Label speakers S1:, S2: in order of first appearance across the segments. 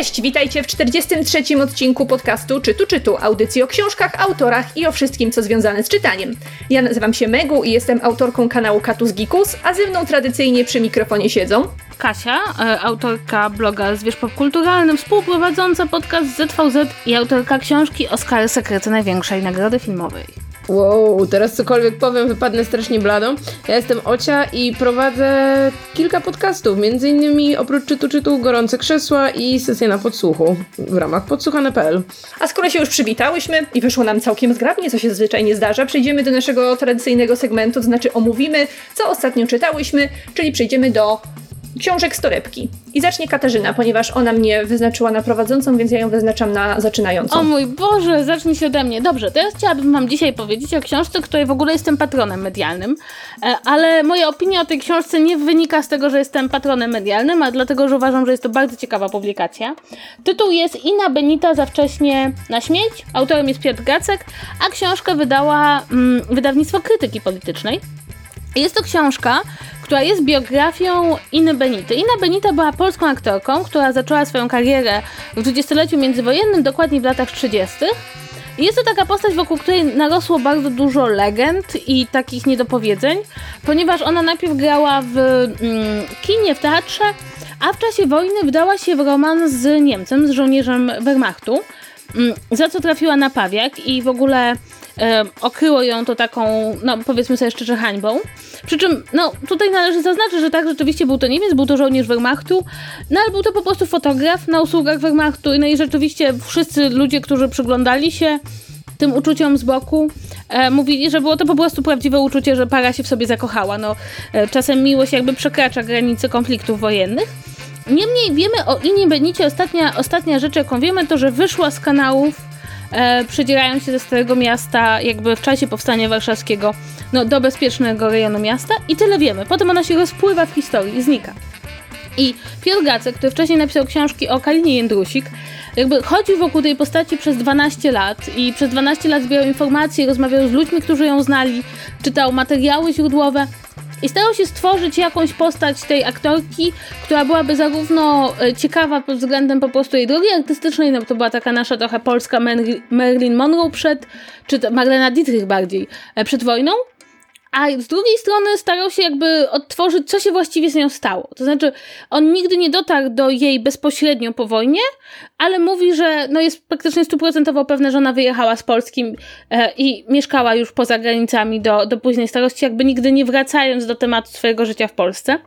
S1: Cześć, witajcie w 43. odcinku podcastu Czytu Czytu, audycji o książkach, autorach i o wszystkim, co związane z czytaniem. Ja nazywam się Megu i jestem autorką kanału Katus Gikus, a ze mną tradycyjnie przy mikrofonie siedzą
S2: Kasia, e, autorka bloga Zwierz Popkulturalnym, współprowadząca podcast ZVZ i autorka książki Oscary Sekrety Największej Nagrody Filmowej.
S3: Wow, teraz cokolwiek powiem, wypadnę strasznie blado. Ja jestem Ocia i prowadzę kilka podcastów, między innymi oprócz czytu czytu Gorące Krzesła i sesję na podsłuchu w ramach podsłuchane.pl.
S1: A skoro się już przywitałyśmy i wyszło nam całkiem zgrabnie, co się zazwyczaj nie zdarza, przejdziemy do naszego tradycyjnego segmentu, to znaczy omówimy, co ostatnio czytałyśmy, czyli przejdziemy do książek z torebki. I zacznie Katarzyna, ponieważ ona mnie wyznaczyła na prowadzącą, więc ja ją wyznaczam na zaczynającą.
S2: O mój Boże, zacznij się ode mnie. Dobrze, teraz chciałabym Wam dzisiaj powiedzieć o książce, której w ogóle jestem patronem medialnym, e, ale moja opinia o tej książce nie wynika z tego, że jestem patronem medialnym, a dlatego, że uważam, że jest to bardzo ciekawa publikacja. Tytuł jest Ina Benita za wcześnie na śmierć, autorem jest Piotr Gacek, a książkę wydała mm, wydawnictwo krytyki politycznej. Jest to książka, która jest biografią Iny Benity. Ina Benita była polską aktorką, która zaczęła swoją karierę w dwudziestoleciu międzywojennym, dokładnie w latach 30. Jest to taka postać, wokół której narosło bardzo dużo legend i takich niedopowiedzeń, ponieważ ona najpierw grała w mm, kinie, w teatrze, a w czasie wojny wdała się w romans z Niemcem, z żołnierzem Wehrmachtu, mm, za co trafiła na pawiak i w ogóle e, okryło ją to taką, no powiedzmy sobie szczerze, hańbą. Przy czym, no tutaj należy zaznaczyć, że tak, rzeczywiście był to Niemiec, był to żołnierz Wehrmachtu, no ale był to po prostu fotograf na usługach Wehrmachtu no i rzeczywiście wszyscy ludzie, którzy przyglądali się tym uczuciom z boku, e, mówili, że było to po prostu prawdziwe uczucie, że para się w sobie zakochała. No, e, czasem miłość jakby przekracza granice konfliktów wojennych. Niemniej wiemy o Inie Benicie, ostatnia, ostatnia rzecz jaką wiemy to, że wyszła z kanałów e, przedzierając się ze Starego Miasta jakby w czasie powstania warszawskiego no, do bezpiecznego rejonu miasta i tyle wiemy. Potem ona się rozpływa w historii i znika. I Piotr Gacek, który wcześniej napisał książki o Kalinie Jędrusik, jakby chodził wokół tej postaci przez 12 lat i przez 12 lat zbierał informacje, rozmawiał z ludźmi, którzy ją znali, czytał materiały źródłowe i starał się stworzyć jakąś postać tej aktorki, która byłaby zarówno e, ciekawa pod względem po prostu jej drogi artystycznej, no to była taka nasza trochę polska Marilyn Monroe przed, czy Marlena Dietrich bardziej, e, przed wojną, a z drugiej strony starał się jakby odtworzyć, co się właściwie z nią stało. To znaczy, on nigdy nie dotarł do jej bezpośrednio po wojnie, ale mówi, że no jest praktycznie stuprocentowo pewne, że ona wyjechała z Polskim e, i mieszkała już poza granicami do, do późnej starości, jakby nigdy nie wracając do tematu swojego życia w Polsce.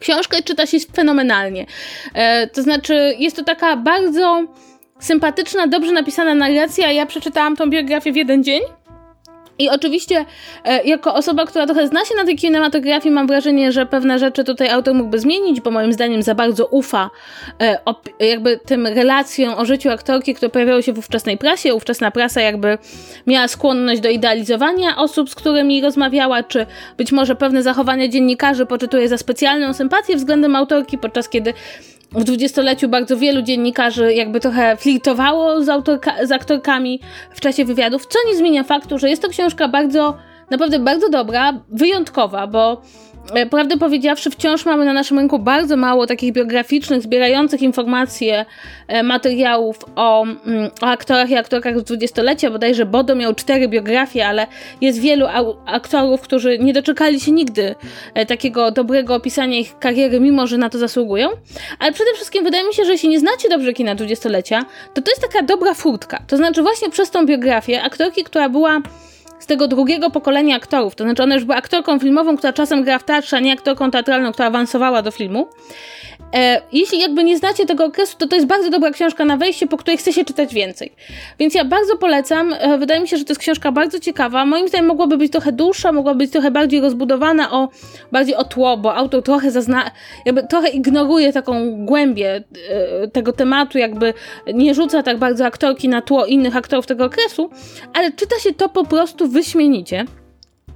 S2: Książkę czyta się fenomenalnie. E, to znaczy, jest to taka bardzo sympatyczna, dobrze napisana narracja. Ja przeczytałam tą biografię w jeden dzień. I oczywiście, e, jako osoba, która trochę zna się na tej kinematografii, mam wrażenie, że pewne rzeczy tutaj autor mógłby zmienić, bo moim zdaniem za bardzo ufa e, jakby tym relacjom o życiu aktorki, które pojawiały się w ówczesnej prasie. Ówczesna prasa jakby miała skłonność do idealizowania osób, z którymi rozmawiała, czy być może pewne zachowania dziennikarzy poczytuje za specjalną sympatię względem autorki, podczas kiedy w dwudziestoleciu bardzo wielu dziennikarzy jakby trochę flirtowało z, autorka, z aktorkami w czasie wywiadów, co nie zmienia faktu, że jest to książka bardzo, naprawdę bardzo dobra, wyjątkowa, bo prawdę powiedziawszy, wciąż mamy na naszym rynku bardzo mało takich biograficznych, zbierających informacje, e, materiałów o, mm, o aktorach i aktorkach z dwudziestolecia. Bodajże Bodo miał cztery biografie, ale jest wielu aktorów, którzy nie doczekali się nigdy e, takiego dobrego opisania ich kariery, mimo że na to zasługują. Ale przede wszystkim wydaje mi się, że jeśli nie znacie dobrze kina dwudziestolecia, to to jest taka dobra furtka. To znaczy właśnie przez tą biografię aktorki, która była tego drugiego pokolenia aktorów. To znaczy, ona już była aktorką filmową, która czasem grała w teatrze, a nie aktorką teatralną, która awansowała do filmu. E, jeśli jakby nie znacie tego okresu, to to jest bardzo dobra książka na wejście, po której chce się czytać więcej. Więc ja bardzo polecam. E, wydaje mi się, że to jest książka bardzo ciekawa. Moim zdaniem mogłaby być trochę dłuższa, mogłaby być trochę bardziej rozbudowana, o, bardziej o tło, bo autor trochę zazna, jakby trochę ignoruje taką głębię e, tego tematu, jakby nie rzuca tak bardzo aktorki na tło innych aktorów tego okresu, ale czyta się to po prostu wyśmienicie.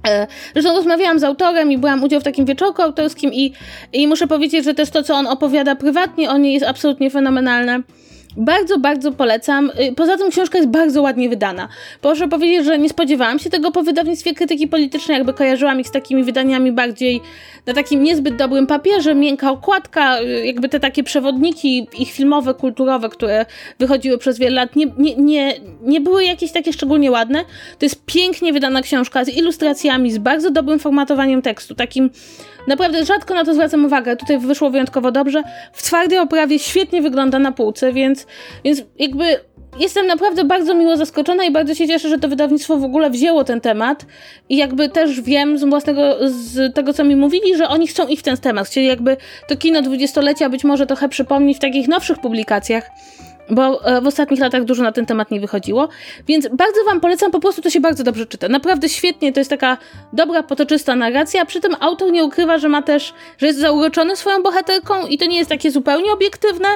S2: E, zresztą rozmawiałam z autorem i byłam udział w takim wieczorku autorskim i, i muszę powiedzieć, że też to, co on opowiada prywatnie o niej jest absolutnie fenomenalne. Bardzo, bardzo polecam. Y, poza tym książka jest bardzo ładnie wydana. Proszę powiedzieć, że nie spodziewałam się tego po wydawnictwie krytyki politycznej, jakby kojarzyłam ich z takimi wydaniami bardziej na takim niezbyt dobrym papierze, miękka okładka, y, jakby te takie przewodniki ich filmowe, kulturowe, które wychodziły przez wiele lat, nie, nie, nie, nie były jakieś takie szczególnie ładne. To jest pięknie wydana książka z ilustracjami, z bardzo dobrym formatowaniem tekstu, takim Naprawdę rzadko na to zwracam uwagę. Tutaj wyszło wyjątkowo dobrze. W twardej oprawie świetnie wygląda na półce, więc, więc jakby jestem naprawdę bardzo miło zaskoczona i bardzo się cieszę, że to wydawnictwo w ogóle wzięło ten temat. I jakby też wiem z własnego, z tego co mi mówili, że oni chcą iść w ten temat. Chcieli jakby to kino dwudziestolecia być może trochę przypomnieć w takich nowszych publikacjach bo e, w ostatnich latach dużo na ten temat nie wychodziło, więc bardzo Wam polecam, po prostu to się bardzo dobrze czyta. Naprawdę świetnie, to jest taka dobra, potoczysta narracja, a przy tym autor nie ukrywa, że ma też, że jest zauroczony swoją bohaterką i to nie jest takie zupełnie obiektywne,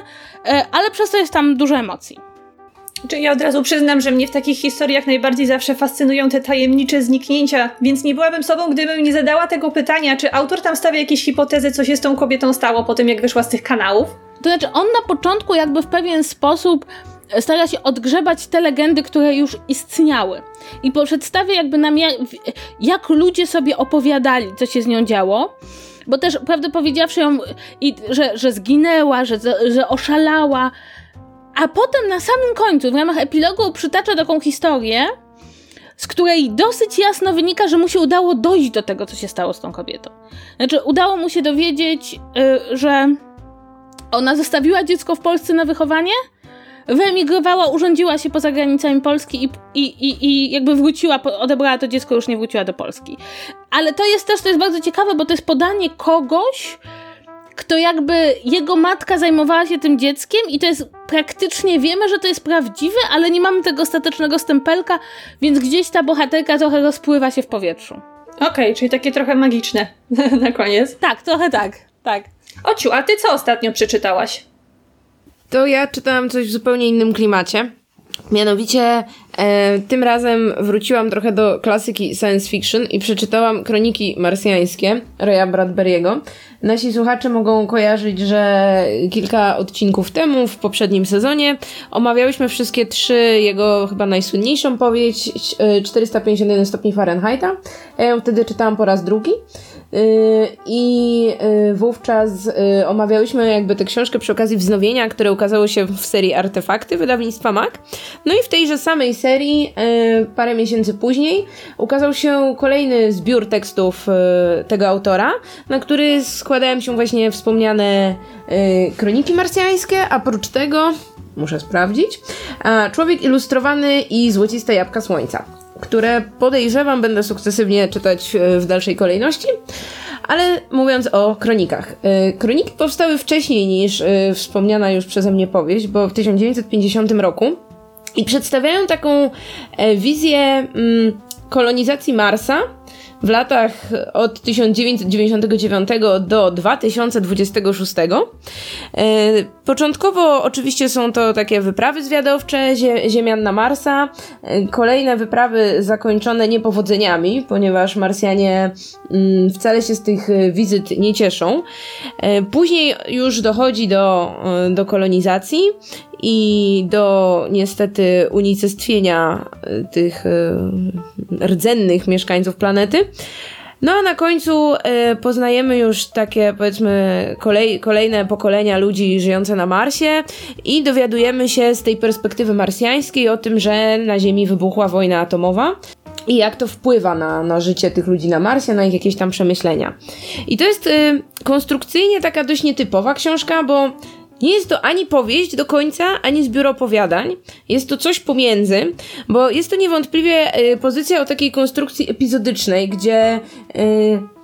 S2: e, ale przez to jest tam dużo emocji.
S1: Czy ja od razu przyznam, że mnie w takich historiach najbardziej zawsze fascynują te tajemnicze zniknięcia, więc nie byłabym sobą, gdybym nie zadała tego pytania, czy autor tam stawia jakieś hipotezy, co się z tą kobietą stało po tym, jak wyszła z tych kanałów?
S2: To znaczy, on na początku jakby w pewien sposób stara się odgrzebać te legendy, które już istniały. I przedstawia jakby nam, jak, jak ludzie sobie opowiadali, co się z nią działo. Bo też, prawdę powiedziawszy, ją, i, że, że zginęła, że, że oszalała. A potem na samym końcu, w ramach epilogu, przytacza taką historię, z której dosyć jasno wynika, że mu się udało dojść do tego, co się stało z tą kobietą. Znaczy, udało mu się dowiedzieć, yy, że ona zostawiła dziecko w Polsce na wychowanie, wyemigrowała, urządziła się poza granicami Polski i, i, i, i jakby wróciła, odebrała to dziecko, już nie wróciła do Polski. Ale to jest też, to jest bardzo ciekawe, bo to jest podanie kogoś, kto jakby jego matka zajmowała się tym dzieckiem i to jest praktycznie wiemy, że to jest prawdziwe, ale nie mamy tego ostatecznego stempelka, więc gdzieś ta bohaterka trochę rozpływa się w powietrzu.
S1: Okej, okay, czyli takie trochę magiczne na koniec.
S2: Tak, trochę tak, tak.
S1: Ociu, a ty co ostatnio przeczytałaś?
S3: To ja czytałam coś w zupełnie innym klimacie. Mianowicie e, tym razem wróciłam trochę do klasyki science fiction i przeczytałam Kroniki Marsjańskie Roya Bradbury'ego. Nasi słuchacze mogą kojarzyć, że kilka odcinków temu, w poprzednim sezonie, omawiałyśmy wszystkie trzy jego chyba najsłynniejszą powieść 451 stopni Fahrenheita. Ja ją wtedy czytałam po raz drugi. Y, I y, wówczas y, omawiałyśmy jakby tę książkę przy okazji wznowienia, które ukazało się w serii Artefakty wydawnictwa MAC. No i w tejże samej serii parę miesięcy później ukazał się kolejny zbiór tekstów tego autora, na który składają się właśnie wspomniane kroniki marsjańskie, a oprócz tego muszę sprawdzić. Człowiek ilustrowany i złociste jabłka słońca które podejrzewam będę sukcesywnie czytać e, w dalszej kolejności. Ale mówiąc o kronikach. E, kroniki powstały wcześniej niż e, wspomniana już przeze mnie powieść, bo w 1950 roku i przedstawiają taką wizję mm, kolonizacji Marsa w latach od 1999 do 2026. E, początkowo oczywiście są to takie wyprawy zwiadowcze Ziemian na Marsa. E, kolejne wyprawy zakończone niepowodzeniami, ponieważ Marsjanie mm, wcale się z tych wizyt nie cieszą. E, później już dochodzi do, do kolonizacji i do niestety unicestwienia e, tych e, rdzennych mieszkańców planety. No a na końcu e, poznajemy już takie powiedzmy kolej, kolejne pokolenia ludzi żyjące na Marsie i dowiadujemy się z tej perspektywy marsjańskiej o tym, że na Ziemi wybuchła wojna atomowa i jak to wpływa na, na życie tych ludzi na Marsie, na ich jakieś tam przemyślenia. I to jest y, konstrukcyjnie taka dość nietypowa książka, bo nie jest to ani powieść do końca, ani zbiór opowiadań. Jest to coś pomiędzy, bo jest to niewątpliwie y, pozycja o takiej konstrukcji epizodycznej, gdzie y,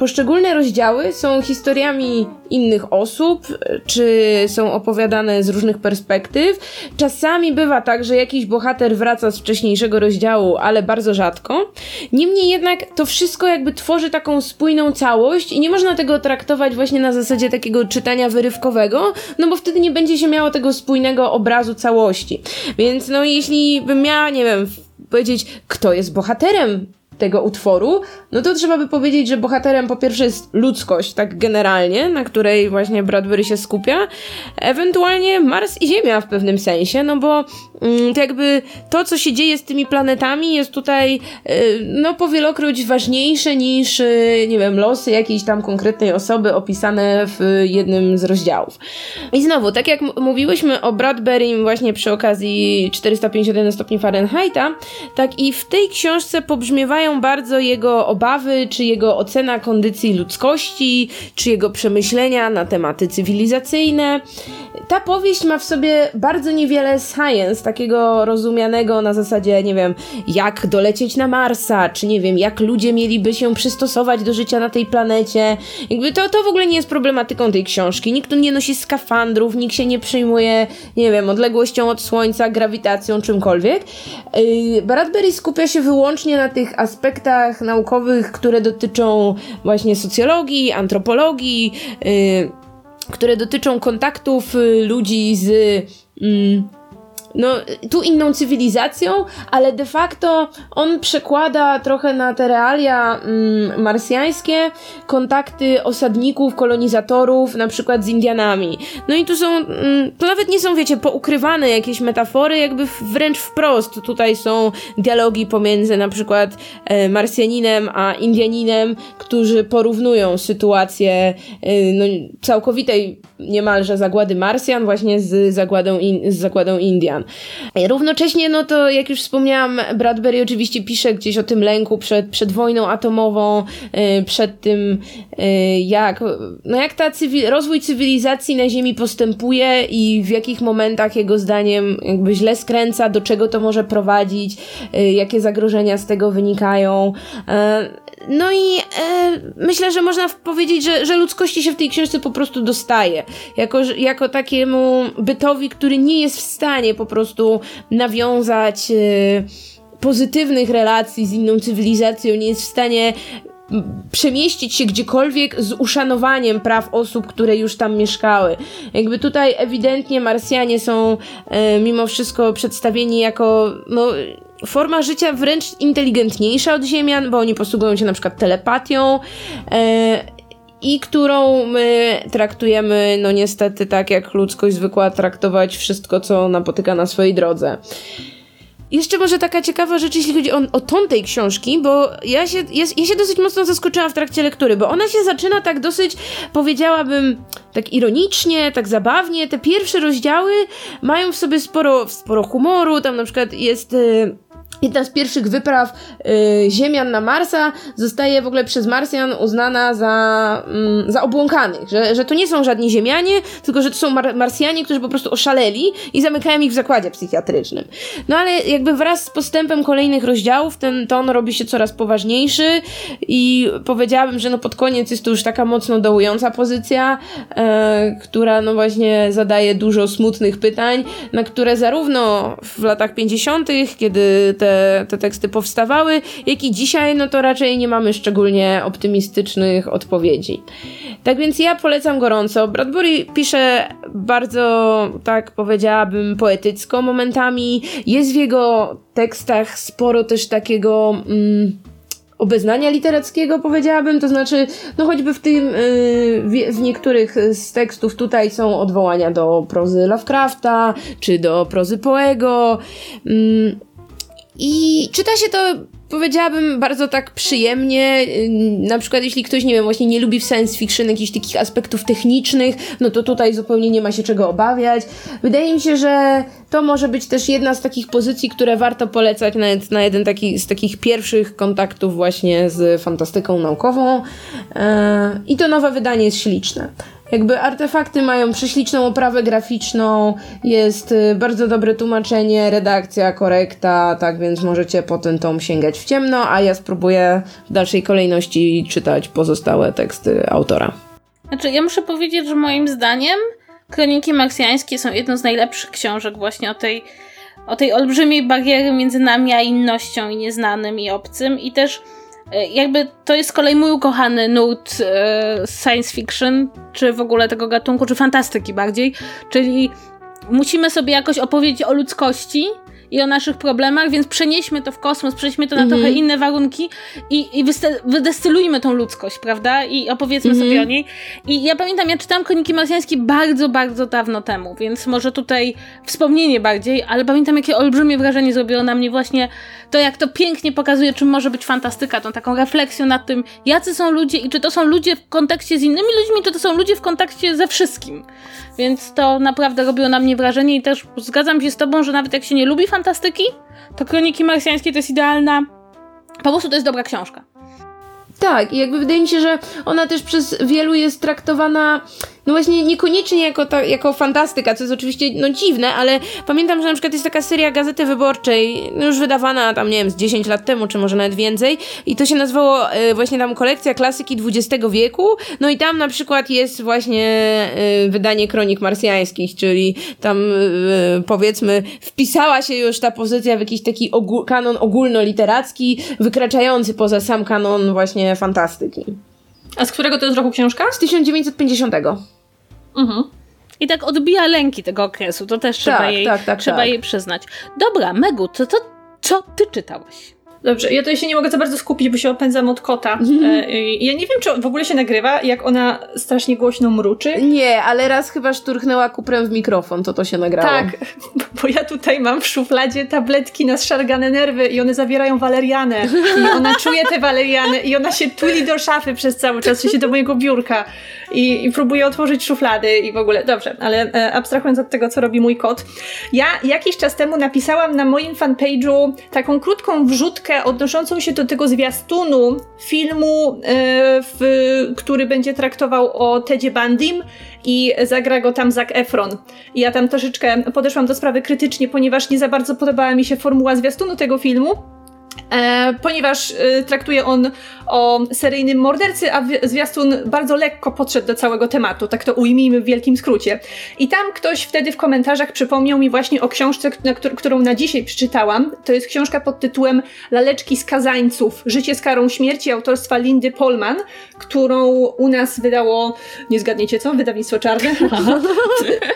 S3: Poszczególne rozdziały są historiami innych osób, czy są opowiadane z różnych perspektyw. Czasami bywa tak, że jakiś bohater wraca z wcześniejszego rozdziału, ale bardzo rzadko. Niemniej jednak to wszystko jakby tworzy taką spójną całość i nie można tego traktować właśnie na zasadzie takiego czytania wyrywkowego, no bo wtedy nie będzie się miało tego spójnego obrazu całości. Więc no jeśli bym miała, nie wiem, powiedzieć, kto jest bohaterem tego utworu, no to trzeba by powiedzieć, że bohaterem po pierwsze jest ludzkość, tak generalnie, na której właśnie Bradbury się skupia, ewentualnie Mars i Ziemia w pewnym sensie, no bo to jakby to, co się dzieje z tymi planetami jest tutaj y, no powielokroć ważniejsze niż, y, nie wiem, losy jakiejś tam konkretnej osoby opisane w jednym z rozdziałów. I znowu, tak jak mówiłyśmy o Bradbury właśnie przy okazji 451 stopni Fahrenheita, tak i w tej książce pobrzmiewają bardzo jego obawy, czy jego ocena kondycji ludzkości, czy jego przemyślenia na tematy cywilizacyjne. Ta powieść ma w sobie bardzo niewiele science, takiego rozumianego na zasadzie, nie wiem, jak dolecieć na Marsa, czy nie wiem, jak ludzie mieliby się przystosować do życia na tej planecie. Jakby to, to w ogóle nie jest problematyką tej książki. Nikt tu nie nosi skafandrów, nikt się nie przejmuje, nie wiem, odległością od Słońca, grawitacją, czymkolwiek. Yy, Bradbury skupia się wyłącznie na tych aspektach naukowych, które dotyczą właśnie socjologii, antropologii, yy, które dotyczą kontaktów y, ludzi z. Mm, no, tu inną cywilizacją, ale de facto on przekłada trochę na te realia mm, marsjańskie kontakty osadników, kolonizatorów, na przykład z Indianami. No i tu są, mm, to nawet nie są, wiecie, poukrywane jakieś metafory, jakby wręcz wprost. Tutaj są dialogi pomiędzy na przykład e, Marsjaninem a Indianinem, którzy porównują sytuację e, no, całkowitej niemalże zagłady Marsjan właśnie z zagładą, in, z zagładą Indian. Równocześnie, no to jak już wspomniałam, Bradbury oczywiście pisze gdzieś o tym lęku przed, przed wojną atomową, yy, przed tym, yy, jak, no jak ta rozwój cywilizacji na Ziemi postępuje i w jakich momentach jego zdaniem jakby źle skręca, do czego to może prowadzić, jakie zagrożenia z tego wynikają. No i myślę, że można powiedzieć, że, że ludzkości się w tej książce po prostu dostaje. Jako, jako takiemu bytowi, który nie jest w stanie po prostu nawiązać y, pozytywnych relacji z inną cywilizacją, nie jest w stanie przemieścić się gdziekolwiek z uszanowaniem praw osób, które już tam mieszkały. Jakby tutaj ewidentnie Marsjanie są e, mimo wszystko przedstawieni jako no, forma życia wręcz inteligentniejsza od Ziemian, bo oni posługują się na przykład telepatią. E, i którą my traktujemy, no niestety, tak jak ludzkość zwykła traktować wszystko, co napotyka na swojej drodze. Jeszcze może taka ciekawa rzecz, jeśli chodzi o, o ton tej książki, bo ja się, ja, ja się dosyć mocno zaskoczyłam w trakcie lektury, bo ona się zaczyna tak dosyć, powiedziałabym, tak ironicznie, tak zabawnie. Te pierwsze rozdziały mają w sobie sporo, sporo humoru, tam na przykład jest... Yy, Jedna z pierwszych wypraw y, Ziemian na Marsa zostaje w ogóle przez Marsjan uznana za, mm, za obłąkanych, że, że to nie są żadni Ziemianie, tylko że to są Mar Marsjanie, którzy po prostu oszaleli i zamykają ich w zakładzie psychiatrycznym. No ale jakby wraz z postępem kolejnych rozdziałów ten ton robi się coraz poważniejszy i powiedziałabym, że no pod koniec jest to już taka mocno dołująca pozycja, e, która no właśnie zadaje dużo smutnych pytań, na które zarówno w latach 50., kiedy te te, teksty powstawały, jak i dzisiaj, no to raczej nie mamy szczególnie optymistycznych odpowiedzi. Tak więc ja polecam gorąco. Bradbury pisze bardzo, tak powiedziałabym, poetycko momentami. Jest w jego tekstach sporo też takiego. Mm, obeznania literackiego, powiedziałabym, to znaczy, no choćby w tym, yy, w, niektórych z tekstów tutaj są odwołania do prozy Lovecrafta, czy do prozy Poego. Yy, i czyta się to, powiedziałabym, bardzo tak przyjemnie. Na przykład, jeśli ktoś, nie wiem, właśnie nie lubi w science fiction jakichś takich aspektów technicznych, no to tutaj zupełnie nie ma się czego obawiać. Wydaje mi się, że to może być też jedna z takich pozycji, które warto polecać nawet na jeden taki, z takich pierwszych kontaktów właśnie z fantastyką naukową. E, I to nowe wydanie jest śliczne. Jakby artefakty mają prześliczną oprawę graficzną, jest y, bardzo dobre tłumaczenie, redakcja, korekta, tak więc możecie po ten tom sięgać w ciemno, a ja spróbuję w dalszej kolejności czytać pozostałe teksty autora.
S2: Znaczy, ja muszę powiedzieć, że moim zdaniem Kroniki Marsjańskie są jedną z najlepszych książek właśnie o tej, o tej olbrzymiej bariery między nami a innością i nieznanym i obcym i też jakby to jest z kolei mój ukochany nurt e, science fiction, czy w ogóle tego gatunku, czy fantastyki bardziej, czyli musimy sobie jakoś opowiedzieć o ludzkości i o naszych problemach, więc przenieśmy to w kosmos, przenieśmy to na
S3: Mhm.
S2: trochę inne warunki i, i wydestylujmy tą ludzkość, prawda? I opowiedzmy
S3: Mhm.
S2: sobie o niej. I ja pamiętam, ja czytałam Kroniki Marsjańskie bardzo, bardzo dawno temu, więc może tutaj wspomnienie bardziej, ale pamiętam, jakie olbrzymie wrażenie zrobiło na mnie właśnie to, jak to pięknie pokazuje, czym może być fantastyka, tą taką refleksją nad tym, jacy są ludzie i czy to są ludzie w kontekście z innymi ludźmi, czy to są ludzie w kontekście ze wszystkim. Więc to naprawdę robiło na mnie wrażenie i też zgadzam się z tobą, że nawet jak się nie lubi fantastyki, to Kroniki Marsjańskie to jest idealna, po prostu to jest dobra książka.
S3: Tak, i jakby wydaje mi się, że ona też przez wielu jest traktowana, no właśnie niekoniecznie jako, ta, jako fantastyka, co jest oczywiście no dziwne, ale pamiętam, że na przykład jest taka seria Gazety Wyborczej, no już wydawana tam, nie wiem, z 10 lat temu, czy może nawet więcej i to się nazywało e, właśnie tam kolekcja klasyki XX wieku, no i tam na przykład jest właśnie e, wydanie Kronik Marsjańskich, czyli tam e, powiedzmy wpisała się już ta pozycja w jakiś taki ogó- kanon ogólnoliteracki, wykraczający poza sam kanon właśnie fantastyki.
S1: A z którego to jest roku książka?
S3: Z 1950.
S1: Mhm.
S2: I tak odbija lęki tego okresu, to też trzeba,
S3: Tak,
S2: jej,
S3: tak, tak,
S2: trzeba
S3: tak.
S2: jej przyznać. Dobra, Megu, to, to co ty czytałaś?
S1: Dobrze, ja tutaj się nie mogę za bardzo skupić, bo się opędzam od kota. E, i ja nie wiem, czy w ogóle się nagrywa, jak ona strasznie głośno mruczy.
S3: Nie, ale raz chyba szturchnęła kuprem w mikrofon, to to się nagrało.
S1: Tak, bo ja tutaj mam w szufladzie tabletki na zszargane nerwy i one zawierają walerianę. I ona czuje te waleriany i ona się tuli do szafy przez cały czas, sensie do mojego biurka. I, I próbuje otworzyć szuflady i w ogóle. Dobrze, ale e, abstrahując od tego, co robi mój kot. Ja jakiś czas temu napisałam na moim fanpage'u taką krótką wrzutkę odnoszącą się do tego zwiastunu filmu, e, w, który będzie traktował o Tedzie Bandim i zagra go tam Zac Efron. Ja tam troszeczkę podeszłam do sprawy krytycznie, ponieważ nie za bardzo podobała mi się formuła zwiastunu tego filmu. E, ponieważ e, traktuje on o seryjnym mordercy, a wi- zwiastun bardzo lekko podszedł do całego tematu, tak to ujmijmy w wielkim skrócie. I tam ktoś wtedy w komentarzach przypomniał mi właśnie o książce, na któr- którą na dzisiaj przeczytałam. To jest książka pod tytułem Laleczki skazańców. Życie z karą śmierci autorstwa Lindy Polman, którą u nas wydało, nie zgadniecie co, wydawnictwo czarne,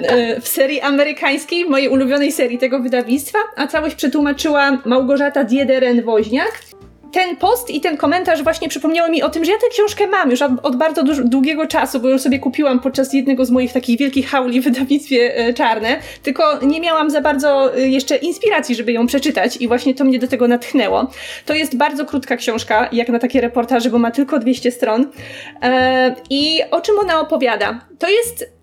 S1: E, w serii amerykańskiej, w mojej ulubionej serii tego wydawnictwa, a całość przetłumaczyła Małgorzata Diederen-Woźniak. Ten post i ten komentarz właśnie przypomniały mi o tym, że ja tę książkę mam już od, bardzo długiego czasu, bo ją sobie kupiłam podczas jednego z moich takich wielkich hauli w wydawnictwie e, czarne, tylko nie miałam za bardzo e, jeszcze inspiracji, żeby ją przeczytać i właśnie to mnie do tego natchnęło. To jest bardzo krótka książka, jak na takie reportaże, bo ma tylko 200 stron. E, I o czym ona opowiada? To jest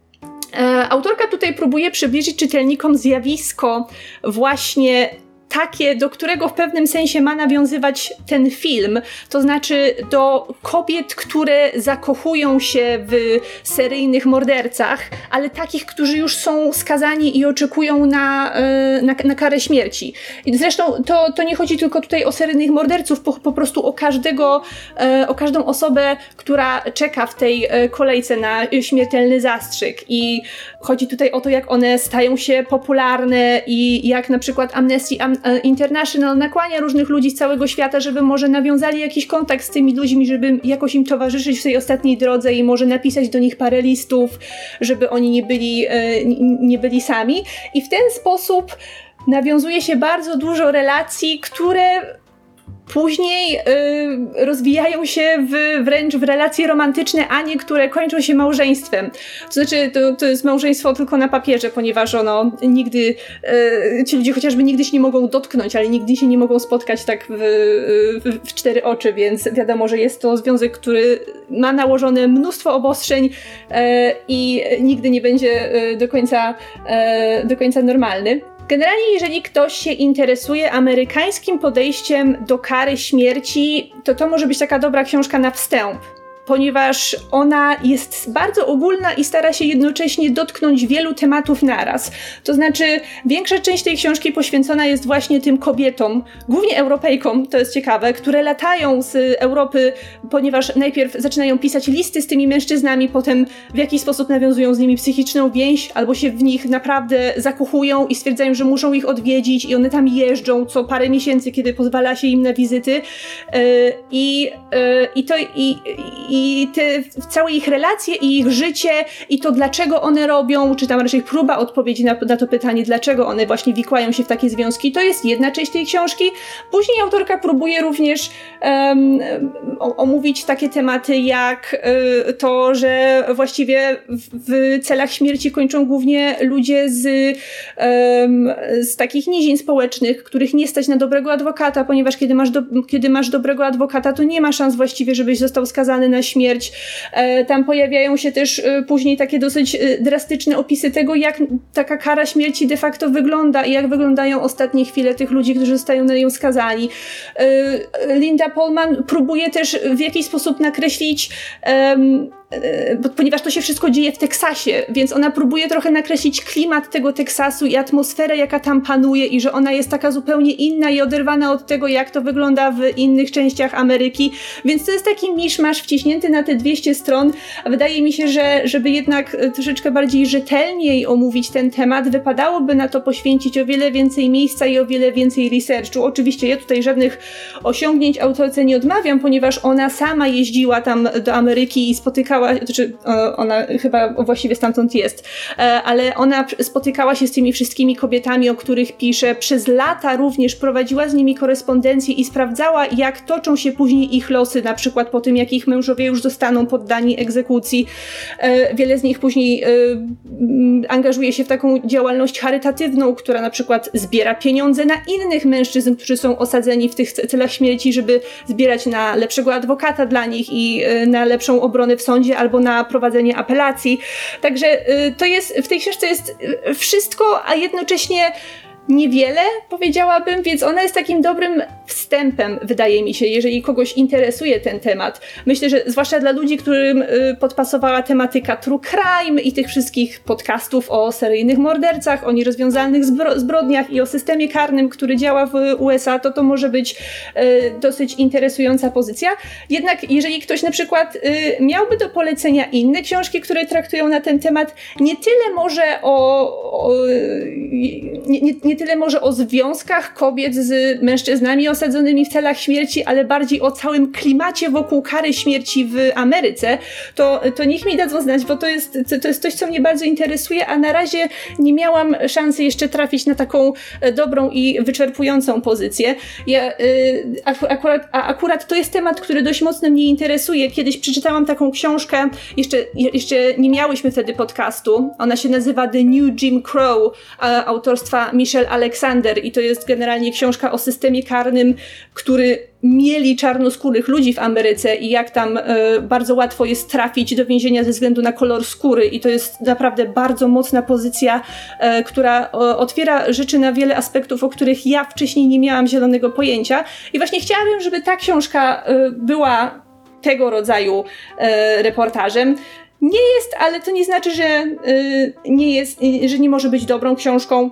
S1: Autorka tutaj próbuje przybliżyć czytelnikom zjawisko właśnie takie, do którego w pewnym sensie ma nawiązywać ten film, to znaczy do kobiet, które zakochują się w seryjnych mordercach, ale takich, którzy już są skazani i oczekują na, e, na, na karę śmierci. I zresztą to, to nie chodzi tylko tutaj o seryjnych morderców, po, po prostu o każdego, e, o każdą osobę, która czeka w tej e, kolejce na śmiertelny zastrzyk. I chodzi tutaj o to, jak one stają się popularne i jak na przykład Amnesty Am- International nakłania różnych ludzi z całego świata, żeby może nawiązali jakiś kontakt z tymi ludźmi, żeby jakoś im towarzyszyć w tej ostatniej drodze i może napisać do nich parę listów, żeby oni nie byli, e, nie byli sami. I w ten sposób nawiązuje się bardzo dużo relacji, które później y, rozwijają się w, wręcz w relacje romantyczne, a nie które kończą się małżeństwem. To znaczy, to, to jest małżeństwo tylko na papierze, ponieważ ono nigdy, y, ci ludzie chociażby nigdy się nie mogą dotknąć, ale nigdy się nie mogą spotkać tak w, w, w cztery oczy, więc wiadomo, że jest to związek, który ma nałożone mnóstwo obostrzeń y, i nigdy nie będzie y, do końca, y, do końca normalny. Generalnie, jeżeli ktoś się interesuje amerykańskim podejściem do kary śmierci, to to może być taka dobra książka na wstęp, ponieważ ona jest bardzo ogólna i stara się jednocześnie dotknąć wielu tematów naraz. To znaczy, większa część tej książki poświęcona jest właśnie tym kobietom, głównie Europejkom, to jest ciekawe, które latają z Europy, ponieważ najpierw zaczynają pisać listy z tymi mężczyznami, potem w jakiś sposób nawiązują z nimi psychiczną więź, albo się w nich naprawdę zakochują i stwierdzają, że muszą ich odwiedzić i one tam jeżdżą co parę miesięcy, kiedy pozwala się im na wizyty. Yy, I, yy, i to i, i i te, całe ich relacje i ich życie i to dlaczego one robią, czy tam raczej próba odpowiedzi na, na to pytanie, dlaczego one właśnie wikłają się w takie związki, to jest jedna część tej książki. Później autorka próbuje również um, omówić takie tematy jak y, to, że właściwie w, w, celach śmierci kończą głównie ludzie z, z takich nizin społecznych, których nie stać na dobrego adwokata, ponieważ kiedy masz, do, kiedy masz dobrego adwokata, to nie ma szans właściwie, żebyś został skazany na śmierć. E, tam pojawiają się też e, później takie dosyć e, drastyczne opisy tego, jak taka kara śmierci de facto wygląda i jak wyglądają ostatnie chwile tych ludzi, którzy zostają na nią skazani. Linda Polman próbuje też w jakiś sposób nakreślić E, ponieważ to się wszystko dzieje w Teksasie, więc ona próbuje trochę nakreślić klimat tego Teksasu i atmosferę, jaka tam panuje i że ona jest taka zupełnie inna i oderwana od tego, jak to wygląda w innych częściach Ameryki, więc to jest taki miszmasz wciśnięty na te 200 stron. Wydaje mi się, że żeby jednak troszeczkę bardziej rzetelniej omówić ten temat, wypadałoby na to poświęcić o wiele więcej miejsca i o wiele więcej researchu. Oczywiście ja tutaj żadnych osiągnięć autorce nie odmawiam, ponieważ ona sama jeździła tam do Ameryki i spotykała spotykała, znaczy ona chyba właściwie stamtąd jest, e, ale ona spotykała się z tymi wszystkimi kobietami, o których pisze, przez lata również prowadziła z nimi korespondencję i sprawdzała, jak toczą się później ich losy, na przykład po tym, jak ich mężowie już zostaną poddani egzekucji. E, wiele z nich później e, angażuje się w taką działalność charytatywną, która na przykład zbiera pieniądze na innych mężczyzn, którzy są osadzeni w tych celach śmierci, żeby zbierać na lepszego adwokata dla nich i na lepszą obronę w sądzie albo na prowadzenie apelacji. Także y, to jest, w tej książce jest y, wszystko, a jednocześnie niewiele, powiedziałabym, więc ona jest takim dobrym wstępem, wydaje mi się, jeżeli kogoś interesuje ten temat. Myślę, że zwłaszcza dla ludzi, którym y, podpasowała tematyka true crime i tych wszystkich podcastów o seryjnych mordercach, o nierozwiązalnych zbro zbrodniach i o systemie karnym, który działa w USA, to to może być y, dosyć interesująca pozycja. Jednak jeżeli ktoś na przykład y, miałby do polecenia inne książki, które traktują na ten temat, nie tyle może o, o nie, nie, nie tyle może o związkach kobiet z mężczyznami osadzonymi w celach śmierci, ale bardziej o całym klimacie wokół kary śmierci w Ameryce, to, to niech mi dadzą znać, bo to jest, to, jest coś, co mnie bardzo interesuje, a na razie nie miałam szansy jeszcze trafić na taką e, dobrą i wyczerpującą pozycję. Ja, y, akurat, a akurat to jest temat, który dość mocno mnie interesuje. Kiedyś przeczytałam taką książkę, jeszcze, jeszcze nie miałyśmy wtedy podcastu. Ona się nazywa The New Jim Crow, autorstwa Michelle Alexander i to jest generalnie książka o systemie karnym, który mieli czarnoskórych ludzi w Ameryce i jak tam e, bardzo łatwo jest trafić do więzienia ze względu na kolor skóry i to jest naprawdę bardzo mocna pozycja, e, która otwiera rzeczy na wiele aspektów, o których ja wcześniej nie miałam zielonego pojęcia i właśnie chciałabym, żeby ta książka była tego rodzaju reportażem. Nie jest, ale to nie znaczy, że nie jest, że nie może być dobrą książką.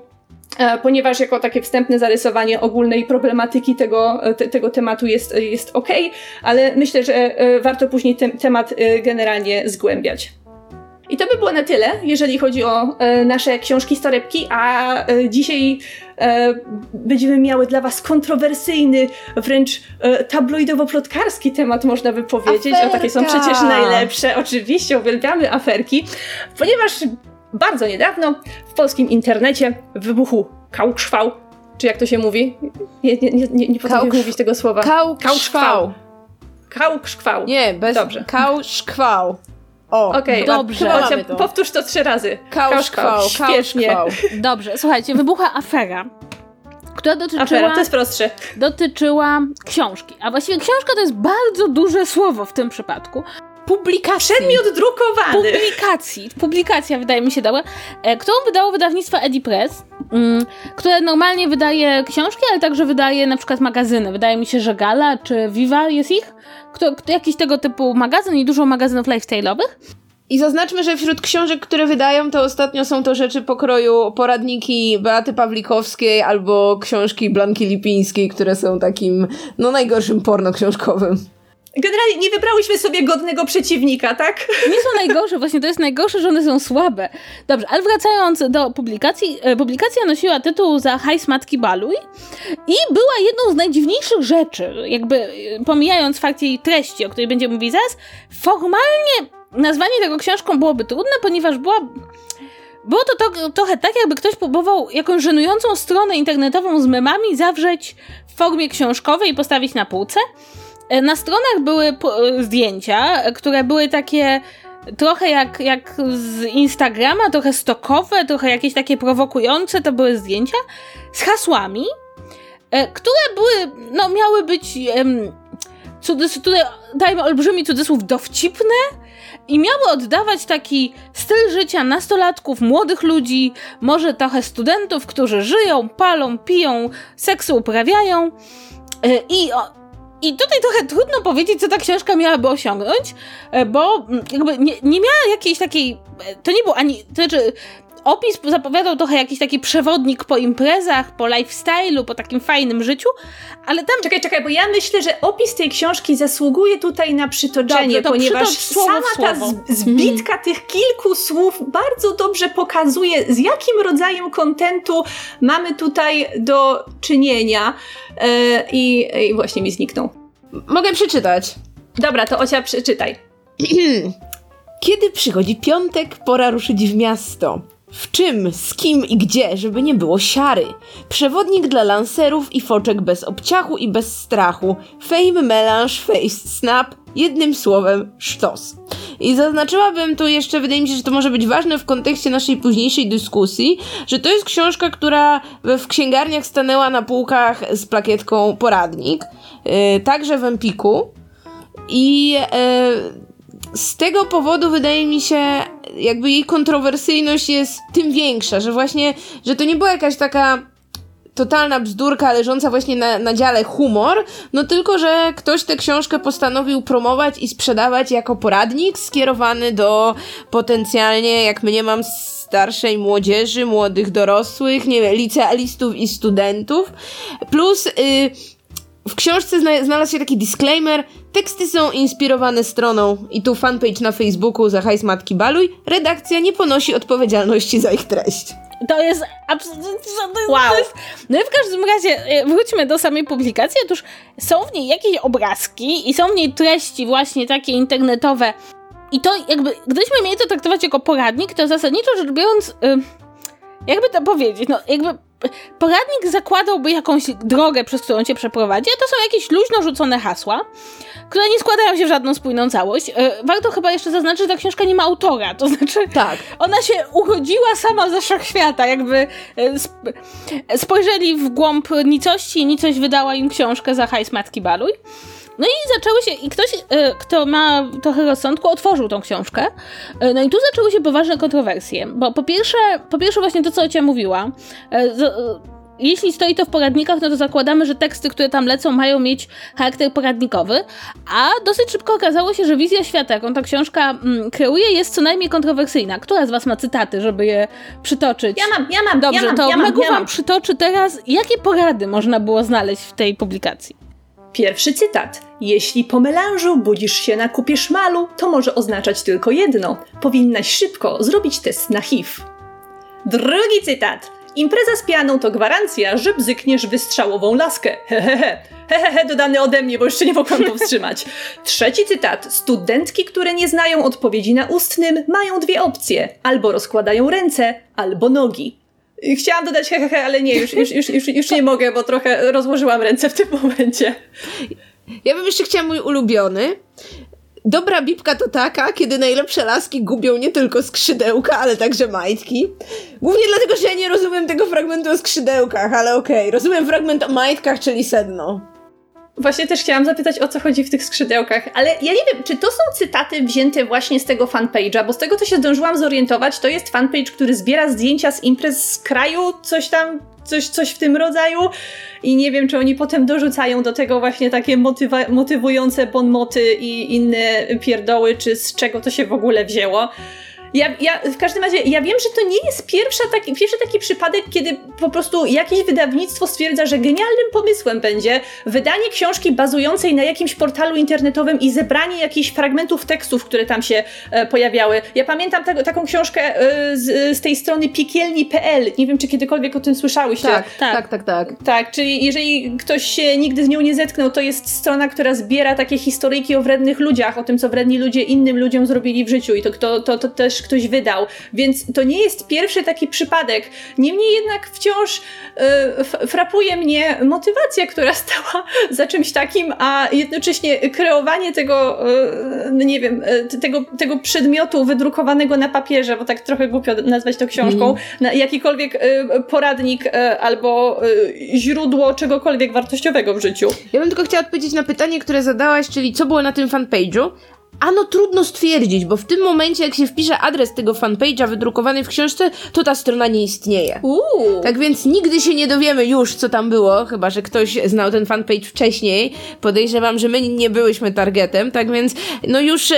S1: E, ponieważ jako takie wstępne zarysowanie ogólnej problematyki tego, te, tego tematu jest, jest ok, ale myślę, że e, warto później ten temat e, generalnie zgłębiać. I to by było na tyle, jeżeli chodzi o e, nasze książki z torebki, a e, dzisiaj e, będziemy miały dla Was kontrowersyjny, wręcz tabloidowo-plotkarski temat, można by powiedzieć.
S3: Aferka.
S1: O takie są przecież najlepsze. Oczywiście uwielbiamy aferki, ponieważ bardzo niedawno w polskim internecie wybuchł kałkszwał. Czy jak to się mówi? Nie, nie, nie, nie potrafię Kałkrz... mówić tego słowa.
S3: Kałkszwał.
S1: Kałkszwał.
S3: Nie, bez...
S1: Dobrze.
S3: Kałszkwał.
S1: O, okay,
S2: dobrze.
S1: to. Powtórz to trzy razy.
S3: Kałszkwał.
S1: Świetnie.
S2: Dobrze, słuchajcie, wybuchła afera która dotyczyła...
S1: Afera, to jest prostsze.
S2: Dotyczyła książki. A właściwie książka to jest bardzo duże słowo w tym przypadku publikacji.
S1: Przedmiot drukowany.
S2: Publikacji. Publikacja, wydaje mi się, dała, e, którą wydało wydawnictwo Edipress, mm, które normalnie wydaje książki, ale także wydaje na przykład magazyny. Wydaje mi się, że Gala czy Viva jest ich. Kto, jakiś tego typu magazyn i dużo magazynów lifestyle'owych.
S3: I zaznaczmy, że wśród książek, które wydają, to ostatnio są to rzeczy pokroju poradniki Beaty Pawlikowskiej albo książki Blanki Lipińskiej, które są takim, no najgorszym porno książkowym.
S1: Generalnie nie wybrałyśmy sobie godnego przeciwnika, tak?
S2: Nie są najgorsze, właśnie to jest najgorsze, że one są słabe. Dobrze, ale wracając do publikacji. E, publikacja nosiła tytuł za hajs Matki Baluj i była jedną z najdziwniejszych rzeczy, jakby e, pomijając fakt jej treści, o której będziemy mówić zaraz, formalnie nazwanie tego książką byłoby trudne, ponieważ była... Było to, to trochę tak, jakby ktoś próbował jakąś żenującą stronę internetową z memami zawrzeć w formie książkowej i postawić na półce. E, na stronach były e, zdjęcia, które były takie trochę jak, jak z Instagrama, trochę stokowe, trochę jakieś takie prowokujące. To były zdjęcia z hasłami, e, które były, no miały być, cudzysłów, tutaj dajmy olbrzymi cudzysłów, dowcipne i miały oddawać taki styl życia nastolatków, młodych ludzi, może trochę studentów, którzy żyją, palą, piją, seksu uprawiają. I i tutaj trochę trudno powiedzieć, co ta książka miałaby osiągnąć, e, bo mm, jakby nie, nie miała jakiejś takiej. E, to nie był ani. To znaczy, opis zapowiadał trochę jakiś taki przewodnik po imprezach, po lifestyle'u, po takim fajnym życiu, ale tam...
S1: Czekaj, czekaj, bo ja myślę, że opis tej książki zasługuje tutaj na przytoczenie, dobrze, ponieważ sama ta zbitka mhm. tych kilku słów bardzo dobrze pokazuje, z jakim rodzajem kontentu mamy tutaj do czynienia yy, i, i właśnie mi zniknął.
S3: Mogę przeczytać.
S1: Dobra, to Ocia przeczytaj.
S3: Kiedy przychodzi piątek, pora ruszyć w miasto. W czym, z kim i gdzie, żeby nie było siary. Przewodnik dla lancerów i foczek bez obciachu i bez strachu. Fame, melange, face, snap. Jednym słowem, sztos. I zaznaczyłabym tu jeszcze, wydaje mi się, że to może być ważne w kontekście naszej późniejszej dyskusji, że to jest książka, która w księgarniach stanęła na półkach z plakietką poradnik, yy, także w Empiku. I yy, z tego powodu wydaje mi się, jakby jej kontrowersyjność jest tym większa, że właśnie, że to nie była jakaś taka totalna bzdurka leżąca właśnie na, na dziale humor, no tylko, że ktoś tę książkę postanowił promować i sprzedawać jako poradnik skierowany do potencjalnie, jak mnie mam starszej młodzieży, młodych dorosłych, nie wiem, licealistów i studentów. Plus y, w książce znalazł się taki disclaimer. Teksty są inspirowane stroną i tu fanpage na Facebooku za hajs Matki Baluj. Redakcja nie ponosi odpowiedzialności za ich treść.
S2: To jest absolutnie. Wow. No i w każdym razie, e, wróćmy do samej publikacji. Otóż są w niej jakieś obrazki i są w niej treści właśnie takie internetowe. I to jakby, gdybyśmy mieli to traktować jako poradnik, to zasadniczo rzecz biorąc, yy, jakby to powiedzieć, no jakby poradnik zakładałby jakąś drogę, przez którą cię przeprowadzi, a to są jakieś luźno rzucone hasła, które nie składają się w żadną spójną całość. E, warto chyba jeszcze zaznaczyć, że ta książka nie ma autora, to znaczy tak. ona się urodziła sama ze wszechświata, jakby e, spojrzeli w głąb nicości i nicość wydała im książkę za hajs Matki Baluj. No i zaczęły się, i ktoś, e, kto ma trochę rozsądku, otworzył tą książkę. E, no i tu zaczęły się poważne kontrowersje, bo po pierwsze, po pierwsze właśnie to, co Ocia mówiła, e, jeśli stoi to w poradnikach, no to zakładamy, że teksty, które tam lecą, mają mieć charakter poradnikowy, a dosyć szybko okazało się, że wizja świata, jaką ta książka mm, kreuje, jest co najmniej kontrowersyjna. Która z Was ma cytaty, żeby je przytoczyć?
S1: Ja mam, ja mam,
S2: Dobrze,
S1: ja mam,
S2: to
S1: ja
S2: Megu
S1: ja
S2: Wam przytoczy teraz, jakie porady można było znaleźć w tej publikacji.
S1: Pierwszy cytat. Jeśli po melanżu budzisz się na kupie szmalu, to może oznaczać tylko jedno. Powinnaś szybko zrobić test na HIV. Drugi cytat. Impreza z pianą to gwarancja, że bzykniesz wystrzałową laskę. Hehehe. Hehehe, dodany ode mnie, bo jeszcze nie mogłam powstrzymać. Trzeci cytat. Studentki, które nie znają odpowiedzi na ustnym, mają dwie opcje. Albo rozkładają ręce, albo nogi. Chciałam dodać hehehe, ale nie, już, już, już, już, już nie mogę, bo trochę rozłożyłam ręce w tym momencie.
S3: Ja bym jeszcze chciała mój ulubiony. Dobra bibka to taka, kiedy najlepsze laski gubią nie tylko skrzydełka, ale także majtki. Głównie dlatego, że ja nie rozumiem tego fragmentu o skrzydełkach, ale okej. Okay. Rozumiem fragment o majtkach, czyli sedno.
S1: Właśnie też chciałam zapytać, o co chodzi w tych skrzydełkach, ale ja nie wiem, czy to są cytaty wzięte właśnie z tego fanpage'a, bo z tego, co się zdążyłam zorientować, to jest fanpage, który zbiera zdjęcia z imprez z kraju, coś tam, coś, coś w tym rodzaju i nie wiem, czy oni potem dorzucają do tego właśnie takie motywa- motywujące bonmoty i inne pierdoły, czy z czego to się w ogóle wzięło. Ja, ja w każdym razie, ja wiem, że to nie jest pierwsza taki, pierwszy taki przypadek, kiedy po prostu jakieś wydawnictwo stwierdza, że genialnym pomysłem będzie wydanie książki bazującej na jakimś portalu internetowym i zebranie jakichś fragmentów tekstów, które tam się e, pojawiały. Ja pamiętam te, taką książkę e, z, z, tej strony piekielni.pl. Nie wiem, czy kiedykolwiek o tym słyszałyście.
S3: Tak, tak, tak, tak, tak.
S1: Tak, czyli jeżeli ktoś się nigdy z nią nie zetknął, to jest strona, która zbiera takie historyjki o wrednych ludziach, o tym, co wredni ludzie innym ludziom zrobili w życiu i to, to, to, to też ktoś wydał. Więc to nie jest pierwszy taki przypadek. Niemniej jednak wciąż y, frapuje mnie motywacja, która stała za czymś takim, a jednocześnie kreowanie tego, y, nie wiem, y, tego, tego przedmiotu wydrukowanego na papierze, bo tak trochę głupio nazwać to książką, mm. jakikolwiek poradnik albo źródło czegokolwiek wartościowego w życiu.
S3: Ja bym tylko chciała odpowiedzieć na pytanie, które zadałaś, czyli co było na tym fanpage'u. Ano trudno stwierdzić, bo w tym momencie, jak się wpisze adres tego fanpage'a wydrukowany w książce, to ta strona nie istnieje.
S1: Uuu.
S3: Tak więc nigdy się nie dowiemy już, co tam było, chyba że ktoś znał ten fanpage wcześniej. Podejrzewam, że my nie byłyśmy targetem, tak więc no już,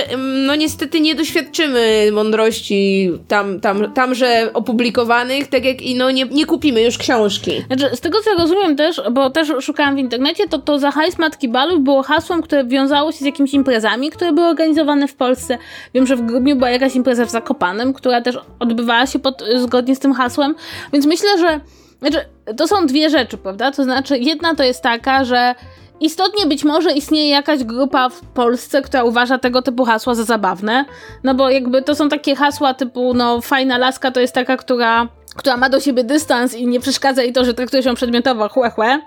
S3: no niestety nie doświadczymy mądrości tam, tam, tamże opublikowanych, tak jak i no nie, nie kupimy już książki.
S2: Znaczy, z tego co rozumiem też, bo też szukałam w internecie, to to za hajs Matki Balów było hasłem, które wiązało się z jakimiś imprezami, które były organizowane w Polsce. Wiem, że w grudniu była jakaś impreza w Zakopanem, która też odbywała się pod, zgodnie z tym hasłem, więc myślę, że znaczy, to są dwie rzeczy, prawda? To znaczy, jedna to jest taka, że istotnie być może istnieje jakaś grupa w Polsce, która uważa tego typu hasła za zabawne, no bo jakby to są takie hasła typu, no fajna laska to jest taka, która, która ma do siebie dystans i nie przeszkadza jej to, że traktuje się przedmiotowo, chłe, chłe.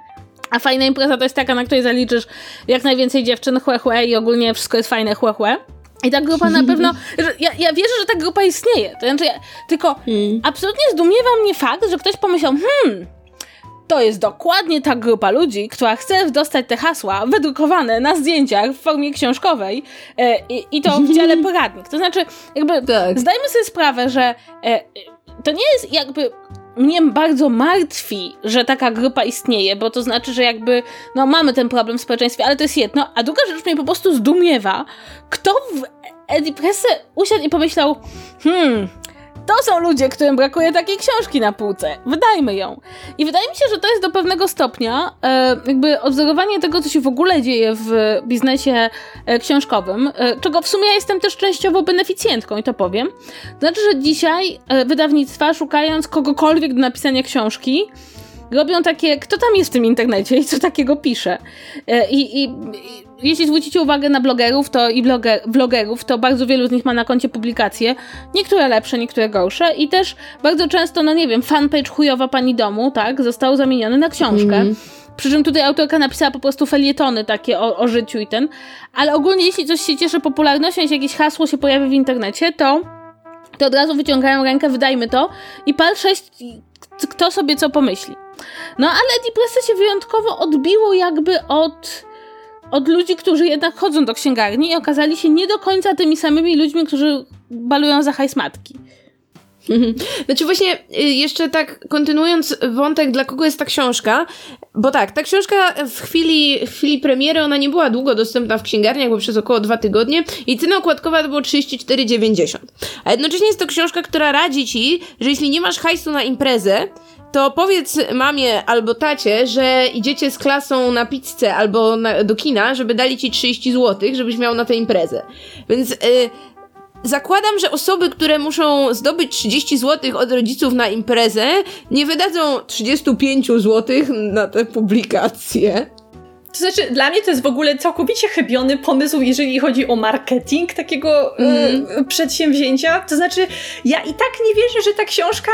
S2: A fajna impreza to jest taka, na której zaliczysz jak najwięcej dziewczyn, chłe, chłe i ogólnie wszystko jest fajne, chłe, chłe. I ta grupa na pewno. Ja, ja wierzę, że ta grupa istnieje. To znaczy, ja, tylko hmm. absolutnie zdumiewa mnie fakt, że ktoś pomyślał, hmm, to jest dokładnie ta grupa ludzi, która chce dostać te hasła wydrukowane na zdjęciach w formie książkowej e, i, i, to w dziale poradnik. To znaczy, jakby tak. zdajmy sobie sprawę, że e, to nie jest jakby mnie bardzo martwi, że taka grupa istnieje, bo to znaczy, że jakby, no mamy ten problem w społeczeństwie, ale to jest jedno. A druga rzecz mnie po prostu zdumiewa, kto w Edipresse usiadł i pomyślał, hmm, to są ludzie, którym brakuje takiej książki na półce. Wydajmy ją. I wydaje mi się, że to jest do pewnego stopnia e, jakby odzorowanie tego, co się w ogóle dzieje w biznesie e, książkowym, e, czego w sumie ja jestem też częściowo beneficjentką i to powiem. Znaczy, że dzisiaj e, wydawnictwa szukając kogokolwiek do napisania książki, robią takie, kto tam jest w tym internecie i co takiego pisze. E, I, i, jeśli zwrócicie uwagę na blogerów to i bloger, vlogerów, to bardzo wielu z nich ma na koncie publikacje. Niektóre lepsze, niektóre gorsze. I też bardzo często, no nie wiem, fanpage chujowa pani domu, tak, został zamieniony na książkę. Mm. Przy czym tutaj autorka napisała po prostu felietony takie o, o życiu i ten. Ale ogólnie, jeśli coś się cieszy popularnością, jeśli jakieś hasło się pojawi w internecie, to to od razu wyciągają rękę, wydajmy to i pal 6, kto sobie co pomyśli. No ale Depressa się wyjątkowo odbiło jakby od od ludzi, którzy jednak chodzą do księgarni i okazali się nie do końca tymi samymi ludźmi, którzy balują za hajs matki.
S3: Znaczy właśnie y, jeszcze tak kontynuując wątek, dla kogo jest ta książka, bo tak, ta książka w chwili, w chwili premiery, ona nie była długo dostępna w księgarniach, bo przez około dwa tygodnie i cena okładkowa to było 34,90. A jednocześnie jest to książka, która radzi ci, że jeśli nie masz hajsu na imprezę, to powiedz mamie albo tacie, że idziecie z klasą na pizzę albo na, do kina, żeby dali ci 30 zł, żebyś miał na tę imprezę. Więc... Yy, zakładam, że osoby, które muszą zdobyć 30 zł od rodziców na imprezę, nie wydadzą 35 zł na tę publikację.
S1: To znaczy, dla mnie to jest w ogóle całkowicie chybiony pomysł, jeżeli chodzi o marketing takiego mm. y, przedsięwzięcia. To znaczy, ja i tak nie wierzę, że ta książka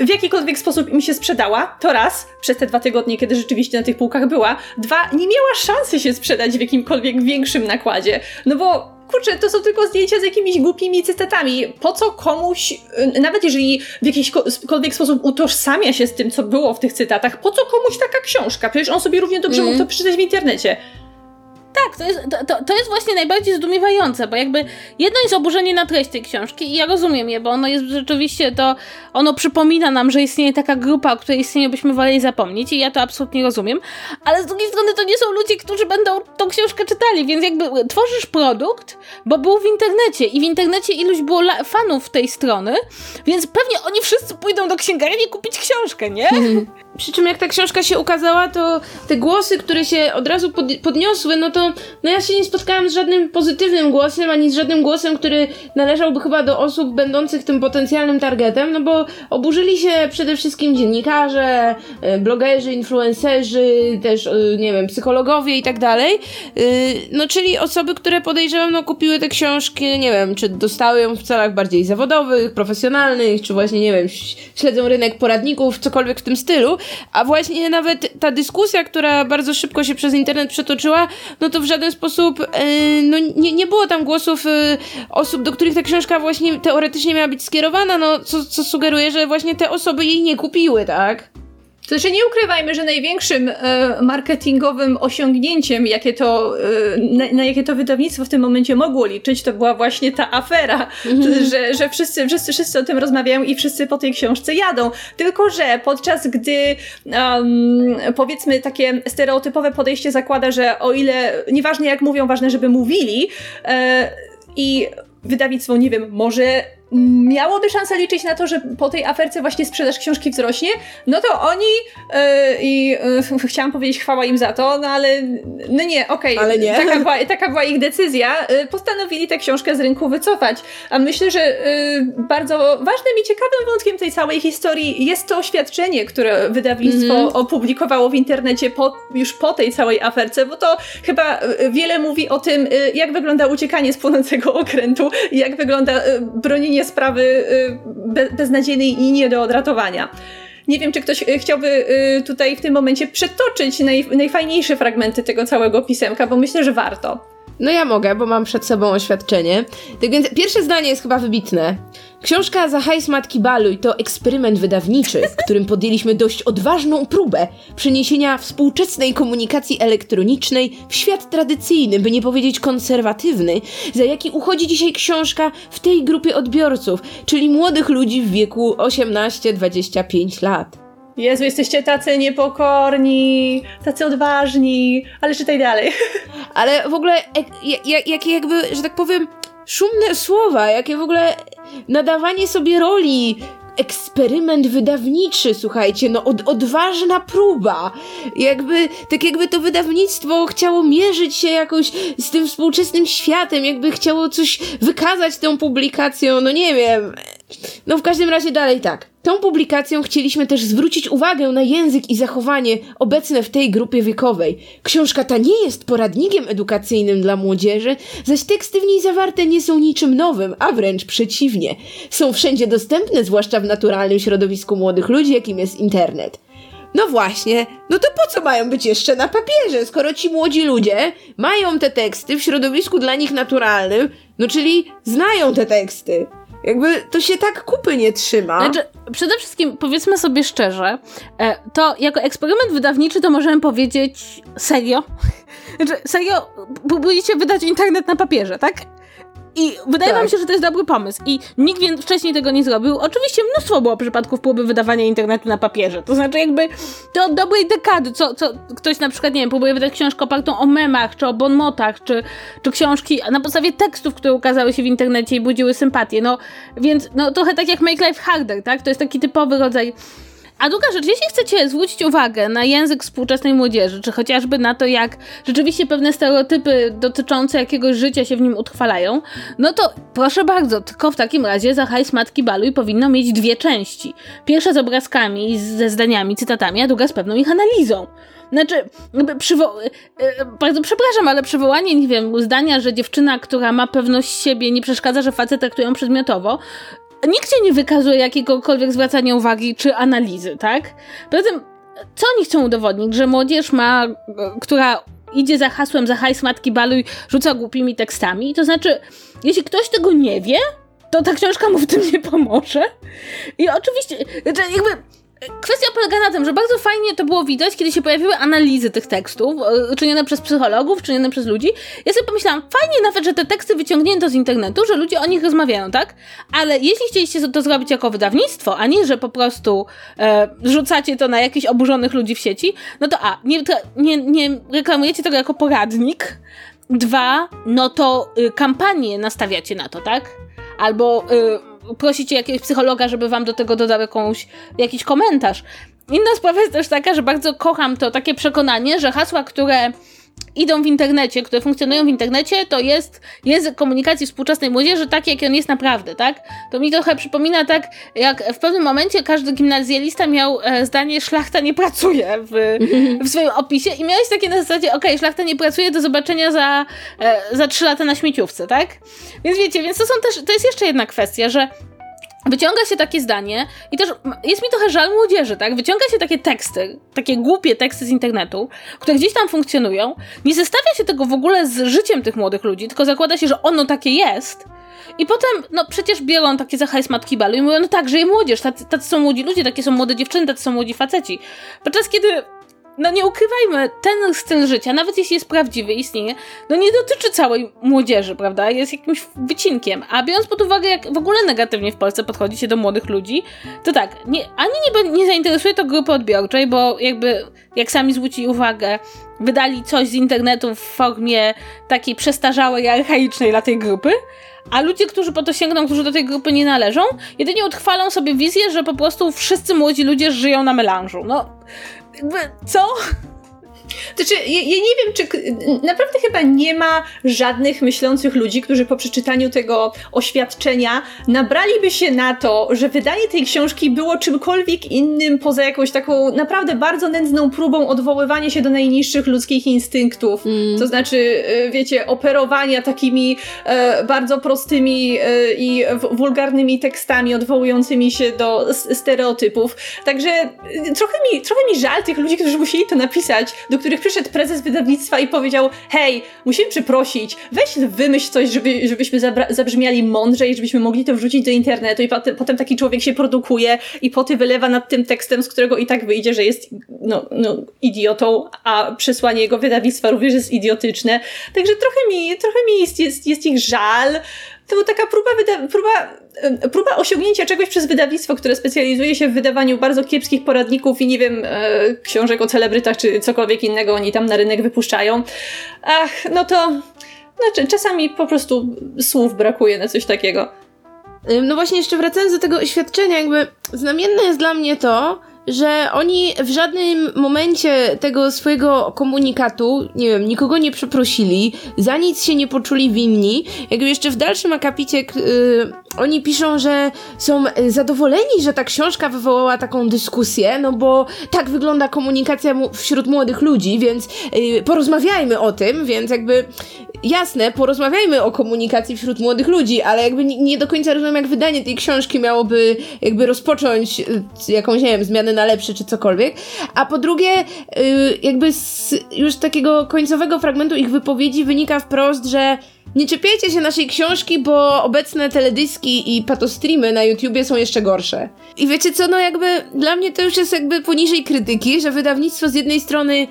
S1: w jakikolwiek sposób im się sprzedała, to raz, przez te dwa tygodnie, kiedy rzeczywiście na tych półkach była, dwa, nie miała szansy się sprzedać w jakimkolwiek większym nakładzie, no bo kurczę, to są tylko zdjęcia z jakimiś głupimi cytatami. Po co komuś, y, nawet jeżeli w jakikolwiek sposób utożsamia się z tym, co było w tych cytatach, po co komuś taka książka? Przecież on sobie równie dobrze mm. mógł to przeczytać w internecie.
S2: Tak, to jest, to, to jest właśnie najbardziej zdumiewające, bo jakby jedno jest oburzenie na treść tej książki i ja rozumiem je, bo ono jest rzeczywiście to, ono przypomina nam, że istnieje taka grupa, o której istnieniu byśmy woleli zapomnieć i ja to absolutnie rozumiem, ale z drugiej strony to nie są ludzie, którzy będą tą książkę czytali, więc jakby tworzysz produkt, bo był w internecie i w internecie iluś było fanów tej strony, więc pewnie oni wszyscy pójdą do księgarni kupić książkę, nie?
S3: Przy czym jak ta książka się ukazała, to te głosy, które się od razu pod, podniosły, no to no ja się nie spotkałam z żadnym pozytywnym głosem, ani z żadnym głosem, który należałby chyba do osób będących tym potencjalnym targetem, no bo oburzyli się przede wszystkim dziennikarze, e, blogerzy, influencerzy, też, e, nie wiem, psychologowie i tak dalej. E, no czyli osoby, które podejrzewam, no kupiły te książki, nie wiem, czy dostały ją w celach bardziej zawodowych, profesjonalnych, czy właśnie, nie wiem, śledzą rynek poradników, cokolwiek w tym stylu. A właśnie nawet ta dyskusja, która bardzo szybko się przez internet przetoczyła, no to w żaden sposób yy, no nie, nie było tam głosów yy, osób, do których ta książka właśnie teoretycznie miała być skierowana, no co, co sugeruje, że właśnie te osoby jej nie kupiły, tak?
S1: To znaczy nie ukrywajmy, że największym e, marketingowym osiągnięciem, jakie to, e, na, na, jakie to wydawnictwo w tym momencie mogło liczyć, to była właśnie ta afera, mm. że, że wszyscy, wszyscy, wszyscy o tym rozmawiają i wszyscy po tej książce jadą. Tylko, że podczas gdy um, powiedzmy takie stereotypowe podejście zakłada, że o ile, nieważne jak mówią, ważne, żeby mówili e, i wydawnictwo, nie wiem, może miałoby szansę liczyć na to, że po tej aferce właśnie sprzedaż książki wzrośnie, no to oni yy, i yy, chciałam powiedzieć chwała im za to, no ale no nie, okej, okay. Taka, była, taka była ich decyzja, yy, postanowili tę książkę z rynku wycofać, a myślę, że bardzo ważnym i ciekawym wątkiem tej całej historii jest to oświadczenie, które wydawnictwo mm -hmm. opublikowało w internecie po, już po tej całej aferce, bo to chyba wiele mówi o tym, jak wygląda uciekanie z płonącego okrętu, jak wygląda bronienie sprawy y, be beznadziejnej i nie do odratowania. Nie wiem, czy ktoś y, chciałby y, tutaj w tym momencie przetoczyć naj, najfajniejsze fragmenty tego całego pisemka, bo myślę, że warto.
S3: No ja mogę, bo mam przed sobą oświadczenie. Tak więc pierwsze zdanie jest chyba wybitne. Książka za hajs Matki Baluj to eksperyment wydawniczy, w którym podjęliśmy dość odważną próbę przeniesienia współczesnej komunikacji elektronicznej w świat tradycyjny, by nie powiedzieć konserwatywny, za jaki uchodzi dzisiaj książka w tej grupie odbiorców, czyli młodych ludzi w wieku 18-25 lat.
S1: Jezu, jesteście tacy niepokorni, tacy odważni, ale czytaj dalej.
S3: Ale w ogóle, jak, jak, jakby, że tak powiem, szumne słowa, jakie w ogóle nadawanie sobie roli, eksperyment wydawniczy, słuchajcie, no od, odważna próba. Jakby, tak jakby to wydawnictwo chciało mierzyć się jakoś z tym współczesnym światem, jakby chciało coś wykazać tą publikacją, no nie wiem. No w każdym razie dalej tak. Tą publikacją chcieliśmy też zwrócić uwagę na język i zachowanie obecne w tej grupie wiekowej. Książka ta nie jest poradnikiem edukacyjnym dla młodzieży, zaś teksty w niej zawarte nie są niczym nowym, a wręcz przeciwnie. Są wszędzie dostępne, zwłaszcza w naturalnym środowisku młodych ludzi, jakim jest internet. No właśnie, no to po co mają być jeszcze na papierze, skoro ci młodzi ludzie mają te teksty w środowisku dla nich naturalnym, no czyli znają te teksty. Jakby to się tak kupy nie trzyma.
S2: Znaczy, przede wszystkim powiedzmy sobie szczerze, e, to jako eksperyment wydawniczy to możemy powiedzieć serio. Znaczy, serio, próbujecie wydać internet na papierze, tak? I wydaje tak. wam się, że to jest dobry pomysł. I nikt więc wcześniej tego nie zrobił. Oczywiście mnóstwo było przypadków próby wydawania internetu na papierze. To znaczy jakby to od dobrej dekady, co, co ktoś na przykład, nie wiem, próbuje wydać książkę opartą o memach, czy o bonmotach, czy, czy książki na podstawie tekstów, które ukazały się w internecie i budziły sympatię. No, więc no trochę tak jak Make Life Harder, tak? To jest taki typowy rodzaj a druga rzecz, jeśli chcecie zwrócić uwagę na język współczesnej młodzieży, czy chociażby na to, jak rzeczywiście pewne stereotypy dotyczące jakiegoś życia się w nim utrwalają, no to proszę bardzo, tylko w takim razie za hajs Matki Baluj powinno mieć dwie części. Pierwsza z obrazkami, ze zdaniami, cytatami, a druga z pewną ich analizą. Znaczy, przywo- e, e, bardzo przepraszam, ale przywołanie, nie wiem, zdania, że dziewczyna, która ma pewność siebie, nie przeszkadza, że facet traktuje ją przedmiotowo, się nie wykazuje jakiegokolwiek zwracania uwagi czy analizy, tak? Poza tym, co oni chcą udowodnić? Że młodzież ma, która idzie za hasłem za hajs matki baluj, rzuca głupimi tekstami? To znaczy, jeśli ktoś tego nie wie, to ta książka mu w tym nie pomoże. I oczywiście, znaczy jakby kwestia polega na tym, że bardzo fajnie to było widać, kiedy się pojawiły analizy tych tekstów, e, czynione przez psychologów, czynione przez ludzi. Ja sobie pomyślałam, fajnie nawet, że te teksty wyciągnięto z internetu, że ludzie o nich rozmawiają, tak? Ale jeśli chcieliście to zrobić jako wydawnictwo, a nie, że po prostu e, rzucacie to na jakichś oburzonych ludzi w sieci, no to a, nie, nie, nie reklamujecie tego jako poradnik, dwa, no to y, kampanię nastawiacie na to, tak? Albo... Y, prosicie jakiegoś psychologa, żeby wam do tego dodał jakąś, jakiś komentarz. Inna sprawa jest też taka, że bardzo kocham to takie przekonanie, że hasła, które idą w internecie, które funkcjonują w internecie, to jest język komunikacji współczesnej młodzieży tak, jak on jest naprawdę, tak? To mi trochę przypomina tak, jak w pewnym momencie każdy gimnazjalista miał e, zdanie szlachta nie pracuje w, w swoim opisie i miałeś takie na zasadzie, okej, okay, szlachta nie pracuje, do zobaczenia za, e, za trzy lata na śmieciówce, tak? Więc wiecie, więc to są też, to jest jeszcze jedna kwestia, że Wyciąga się takie zdanie i też jest mi trochę żal młodzieży, tak? Wyciąga się takie teksty, takie głupie teksty z internetu, które gdzieś tam funkcjonują, nie zestawia się tego w ogóle z życiem tych młodych ludzi, tylko zakłada się, że ono takie jest. I potem, no przecież biorą takie za hajs matki balu i mówią, no tak, żyje młodzież, tacy, tacy są młodzi ludzie, takie są młode dziewczyny, tacy są młodzi faceci. Podczas kiedy no nie ukrywajmy, ten styl życia, nawet jeśli jest prawdziwy, istnieje, no nie dotyczy całej młodzieży, prawda? Jest jakimś wycinkiem. A biorąc pod uwagę, jak w ogóle negatywnie w Polsce podchodzi się do młodych ludzi, to tak, nie, ani nie, nie zainteresuje to grupy odbiorczej, bo jakby, jak sami zwrócili uwagę, wydali coś z internetu w formie takiej przestarzałej, archaicznej dla tej grupy, a ludzie, którzy po to sięgną, którzy do tej grupy nie należą, jedynie utrwalą sobie wizję, że po prostu wszyscy młodzi ludzie żyją na melanżu. No, co?
S1: Znaczy, ja, ja, nie wiem, czy naprawdę chyba nie ma żadnych myślących ludzi, którzy po przeczytaniu tego oświadczenia nabraliby się na to, że wydanie tej książki było czymkolwiek innym poza jakąś taką naprawdę bardzo nędzną próbą odwoływania się do najniższych ludzkich instynktów. Mm. To znaczy, e, wiecie, operowania takimi e, bardzo prostymi e, i wulgarnymi tekstami odwołującymi się do stereotypów. Także e, trochę mi, trochę mi żal tych ludzi, którzy musieli to napisać, do których przyszedł prezes wydawnictwa i powiedział: Hej, musimy przeprosić, weź wymyśl coś, żeby, żebyśmy zabrzmiali mądrzej, żebyśmy mogli to wrzucić do internetu, i potem, potem taki człowiek się produkuje i poty wylewa nad tym tekstem, z którego i tak wyjdzie, że jest no, no, idiotą, a przesłanie jego wydawnictwa również jest idiotyczne. Także trochę mi, trochę mi jest, jest, jest ich żal to była taka próba, próba, próba osiągnięcia czegoś przez wydawnictwo, które specjalizuje się w wydawaniu bardzo kiepskich poradników i nie wiem, e, książek o celebrytach czy cokolwiek innego oni tam na rynek wypuszczają. Ach, no to znaczy, czasami po prostu słów brakuje na coś takiego.
S3: No właśnie, jeszcze wracając do tego oświadczenia, jakby znamienne jest dla mnie to, że oni w żadnym momencie tego swojego komunikatu, nie wiem, nikogo nie przeprosili, za nic się nie poczuli winni. Jakby jeszcze w dalszym akapicie yy, oni piszą, że są zadowoleni, że ta książka wywołała taką dyskusję, no bo tak wygląda komunikacja wśród młodych ludzi, więc yy, porozmawiajmy o tym, więc jakby jasne, porozmawiajmy o komunikacji wśród młodych ludzi, ale jakby nie, do końca rozumiem, jak wydanie tej książki miałoby jakby rozpocząć y, jakąś, nie wiem, zmianę na lepsze czy cokolwiek. A po drugie, y, jakby z już takiego końcowego fragmentu ich wypowiedzi wynika wprost, że nie czepiajcie się naszej książki, bo obecne teledyski i patostreamy na YouTubie są jeszcze gorsze. I wiecie co, no jakby dla mnie to już jest jakby poniżej krytyki, że wydawnictwo z jednej strony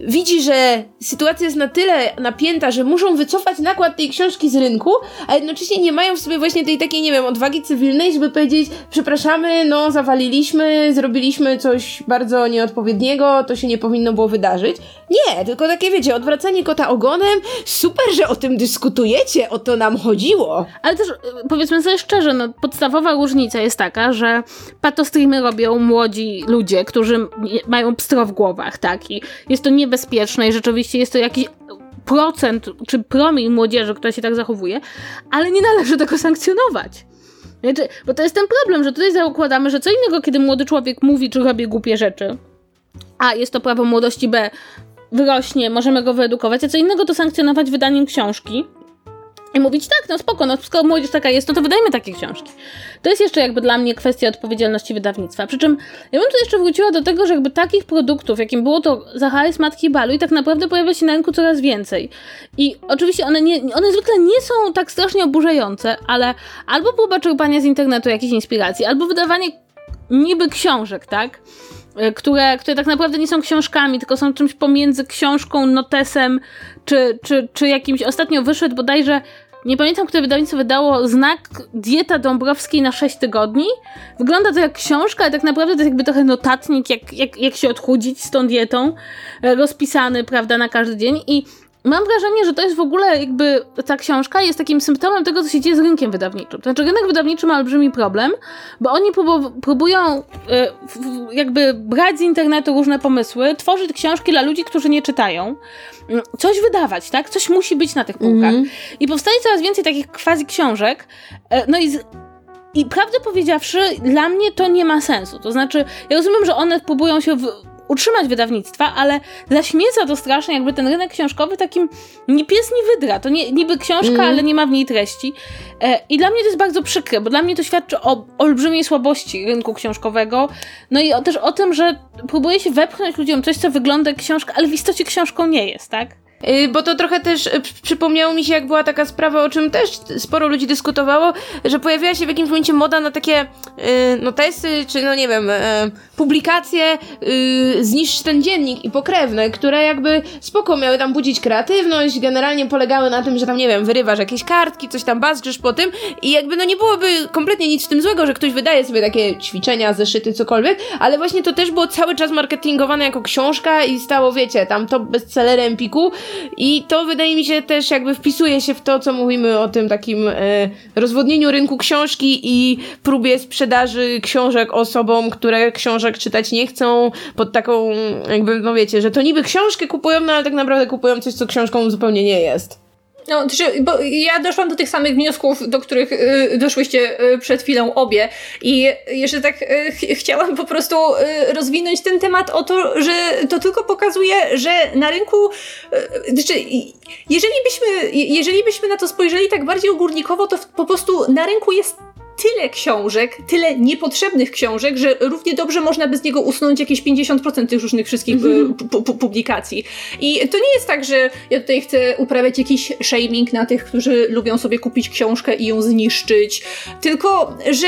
S3: widzi, że sytuacja jest na tyle napięta, że muszą wycofać nakład tej książki z rynku, a jednocześnie nie mają w sobie właśnie tej takiej, nie wiem, odwagi cywilnej, żeby powiedzieć, przepraszamy, no zawaliliśmy, zrobiliśmy coś bardzo nieodpowiedniego, to się nie powinno było wydarzyć. Nie, tylko takie, wiecie, odwracanie kota ogonem, super, że o tym o to nam chodziło.
S2: Ale też, y, powiedzmy sobie szczerze, no, podstawowa różnica jest taka, że patostreamy robią młodzi ludzie, którzy mają pstro w głowach, tak, i jest to niebezpieczne i rzeczywiście jest to jakiś procent czy promil młodzieży, która się tak zachowuje, ale nie należy tego sankcjonować. Znaczy, bo to jest ten problem, że tutaj zakładamy, że co innego, kiedy młody człowiek mówi czy robi głupie rzeczy, a jest to prawo młodości B, wyrośnie, możemy go wyedukować, a co innego to sankcjonować wydaniem książki, i mówić, tak, no spoko, no skoro młodzież taka jest, no to wydajmy takie książki. To jest jeszcze jakby dla mnie kwestia odpowiedzialności wydawnictwa. Przy czym ja bym tu jeszcze wróciła do tego, że jakby takich produktów, jakim było to Zacharis Matki Balu i tak naprawdę pojawia się na rynku coraz więcej. I oczywiście one, nie, one zwykle nie są tak strasznie oburzające, ale albo próba czerpania z internetu jakiejś inspiracji, albo wydawanie niby książek, tak? E, które, które tak naprawdę nie są książkami, tylko są czymś pomiędzy książką, notesem, czy, czy, czy jakimś. Ostatnio wyszedł bodajże nie pamiętam, które wydawnictwo wydało znak Dieta Dąbrowskiej na 6 tygodni. Wygląda to jak książka, ale tak naprawdę to jest jakby trochę notatnik, jak, jak, jak się odchudzić z tą dietą, e, rozpisany, prawda, na każdy dzień. I mam wrażenie, że to jest w ogóle jakby ta książka jest takim symptomem tego, co się dzieje z rynkiem wydawniczym. To znaczy, rynek wydawniczy ma olbrzymi problem, bo oni próbują e, jakby brać z internetu różne pomysły, tworzyć książki dla ludzi, którzy nie czytają, mm, coś wydawać, tak? Coś musi być na tych półkach. Mm -hmm. I powstaje coraz więcej takich quasi książek, e, no i z, i prawdę powiedziawszy, dla mnie to nie ma sensu. To znaczy, ja rozumiem, że one próbują się w, utrzymać wydawnictwa, ale zaśmieca to strasznie jakby ten rynek książkowy takim ni pies, ni wydra. To nie, niby książka, mm. ale nie ma w niej treści. E, I dla mnie to jest bardzo przykre, bo dla mnie to świadczy o olbrzymiej słabości rynku książkowego. No i o, też o tym, że próbuje się wepchnąć ludziom coś, co wygląda jak książka, ale w istocie książką nie jest, tak?
S3: Y, bo to trochę też y, przypomniało mi się, jak była taka sprawa, o czym też sporo ludzi dyskutowało, że pojawiła się w jakimś momencie moda na takie y, notesy, czy no nie wiem, publikacje zniszcz ten dziennik i pokrewne, które jakby spoko miały tam budzić kreatywność, generalnie polegały na tym, że tam nie wiem, wyrywasz jakieś kartki, coś tam bazczysz po tym i jakby no nie byłoby kompletnie nic w tym złego, że ktoś wydaje sobie takie ćwiczenia, zeszyty, cokolwiek, ale właśnie to też było cały czas marketingowane jako książka i stało, wiecie, tam top bestsellerem Piku i to wydaje mi się też jakby wpisuje się w to, co mówimy o tym takim e, rozwodnieniu rynku książki i próbie sprzedaży książek osobom, które książek czytać nie chcą, pod taką jakby, no wiecie, że to niby książkę kupują, no ale tak naprawdę kupują coś, co książką zupełnie nie jest.
S1: No, bo ja doszłam do tych samych wniosków, do których y, doszłyście y, przed chwilą obie. I jeszcze tak y, ch chciałam po prostu rozwinąć ten temat o to, że to tylko pokazuje, że na rynku, znaczy, jeżeli byśmy, jeżeli byśmy na to spojrzeli tak bardziej ogórnikowo, to po prostu na rynku jest tyle książek, tyle niepotrzebnych książek, że równie dobrze można by z niego usunąć jakieś 50% tych różnych wszystkich mm -hmm. publikacji. I to nie jest tak, że ja tutaj chcę uprawiać jakiś shaming na tych, którzy lubią sobie kupić książkę i ją zniszczyć, tylko, że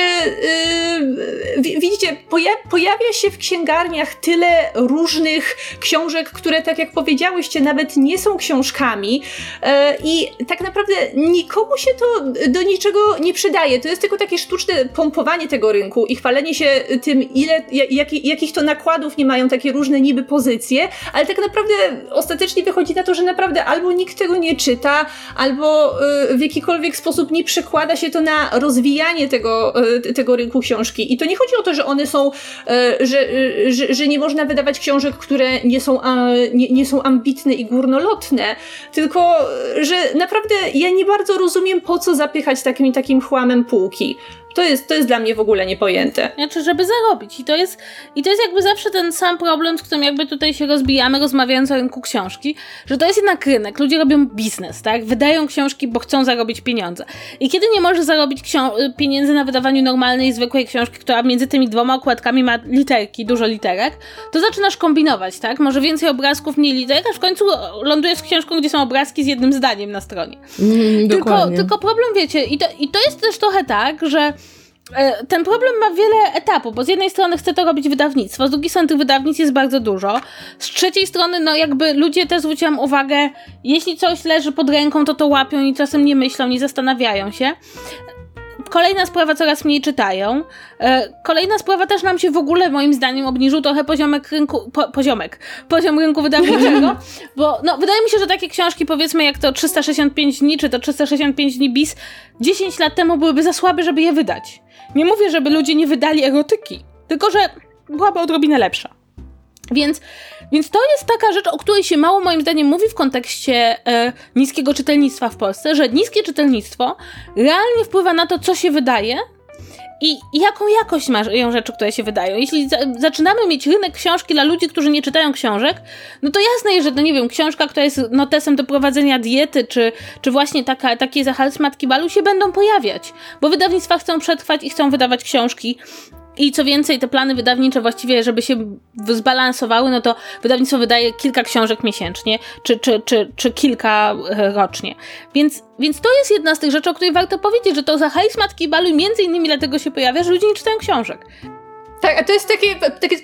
S1: yy, widzicie, poja pojawia się w księgarniach tyle różnych książek, które tak jak powiedziałyście, nawet nie są książkami yy, i tak naprawdę nikomu się to do niczego nie przydaje. To jest tylko takie takie sztuczne pompowanie tego rynku i chwalenie się tym, ile, jak, jakich to nakładów nie mają takie różne niby pozycje, ale tak naprawdę ostatecznie wychodzi na to, że naprawdę albo nikt tego nie czyta, albo y, w jakikolwiek sposób nie przekłada się to na rozwijanie tego, y, tego rynku książki. I to nie chodzi o to, że one są, y, że, że, że nie można wydawać książek, które nie są, nie, nie są ambitne i górnolotne, tylko że naprawdę ja nie bardzo rozumiem, po co zapychać takim takim chłamem półki. To jest, to jest dla mnie w ogóle niepojęte.
S2: Znaczy, żeby zarobić. I to jest, i to jest jakby zawsze ten sam problem, z którym jakby tutaj się rozbijamy, rozmawiając o rynku książki, że to jest jednak rynek. Ludzie robią biznes, tak? Wydają książki, bo chcą zarobić pieniądze. I kiedy nie możesz zarobić pieniędzy na wydawaniu normalnej, zwykłej książki, która między tymi dwoma okładkami ma literki, dużo literek, to zaczynasz kombinować, tak? Może więcej obrazków, mniej literek, a w końcu lądujesz z książką, gdzie są obrazki z jednym zdaniem na stronie.
S3: Mm,
S2: tylko, tylko problem, wiecie, i to, i to jest też trochę tak, że ten problem ma wiele etapów, bo z jednej strony chce to robić wydawnictwo, z drugiej strony tych wydawnictw jest bardzo dużo. Z trzeciej strony, no jakby ludzie też zwróciłam uwagę, jeśli coś leży pod ręką, to to łapią i czasem nie myślą, nie zastanawiają się. Kolejna sprawa, coraz mniej czytają. E, kolejna sprawa też nam się w ogóle, moim zdaniem, obniżył trochę poziomek rynku, po, poziomek, poziom rynku wydawniczego, bo no, wydaje mi się, że takie książki, powiedzmy, jak to 365 dni, czy to 365 dni bis, 10 lat temu byłyby za słabe, żeby je wydać. Nie mówię, żeby ludzie nie wydali erotyki, tylko że byłaby odrobinę lepsza. Więc, więc to jest taka rzecz, o której się mało moim zdaniem mówi w kontekście e, niskiego czytelnictwa w Polsce, że niskie czytelnictwo realnie wpływa na to, co się wydaje i jaką jakość mają rzeczy, które się wydają. Jeśli za zaczynamy mieć rynek książki dla ludzi, którzy nie czytają książek, no to jasne jest, że, no nie wiem, książka, która jest notesem do prowadzenia diety, czy, czy właśnie taka, takie zachal matki balu się będą pojawiać, bo wydawnictwa chcą przetrwać i chcą wydawać książki i co więcej, te plany wydawnicze właściwie, żeby się zbalansowały, no to wydawnictwo wydaje kilka książek miesięcznie, czy, czy, czy, czy kilka e, rocznie. Więc, więc to jest jedna z tych rzeczy, o której warto powiedzieć, że to za hajs Matki Balu między innymi dlatego się pojawia, że ludzie nie czytają książek.
S1: Tak, a to jest taki,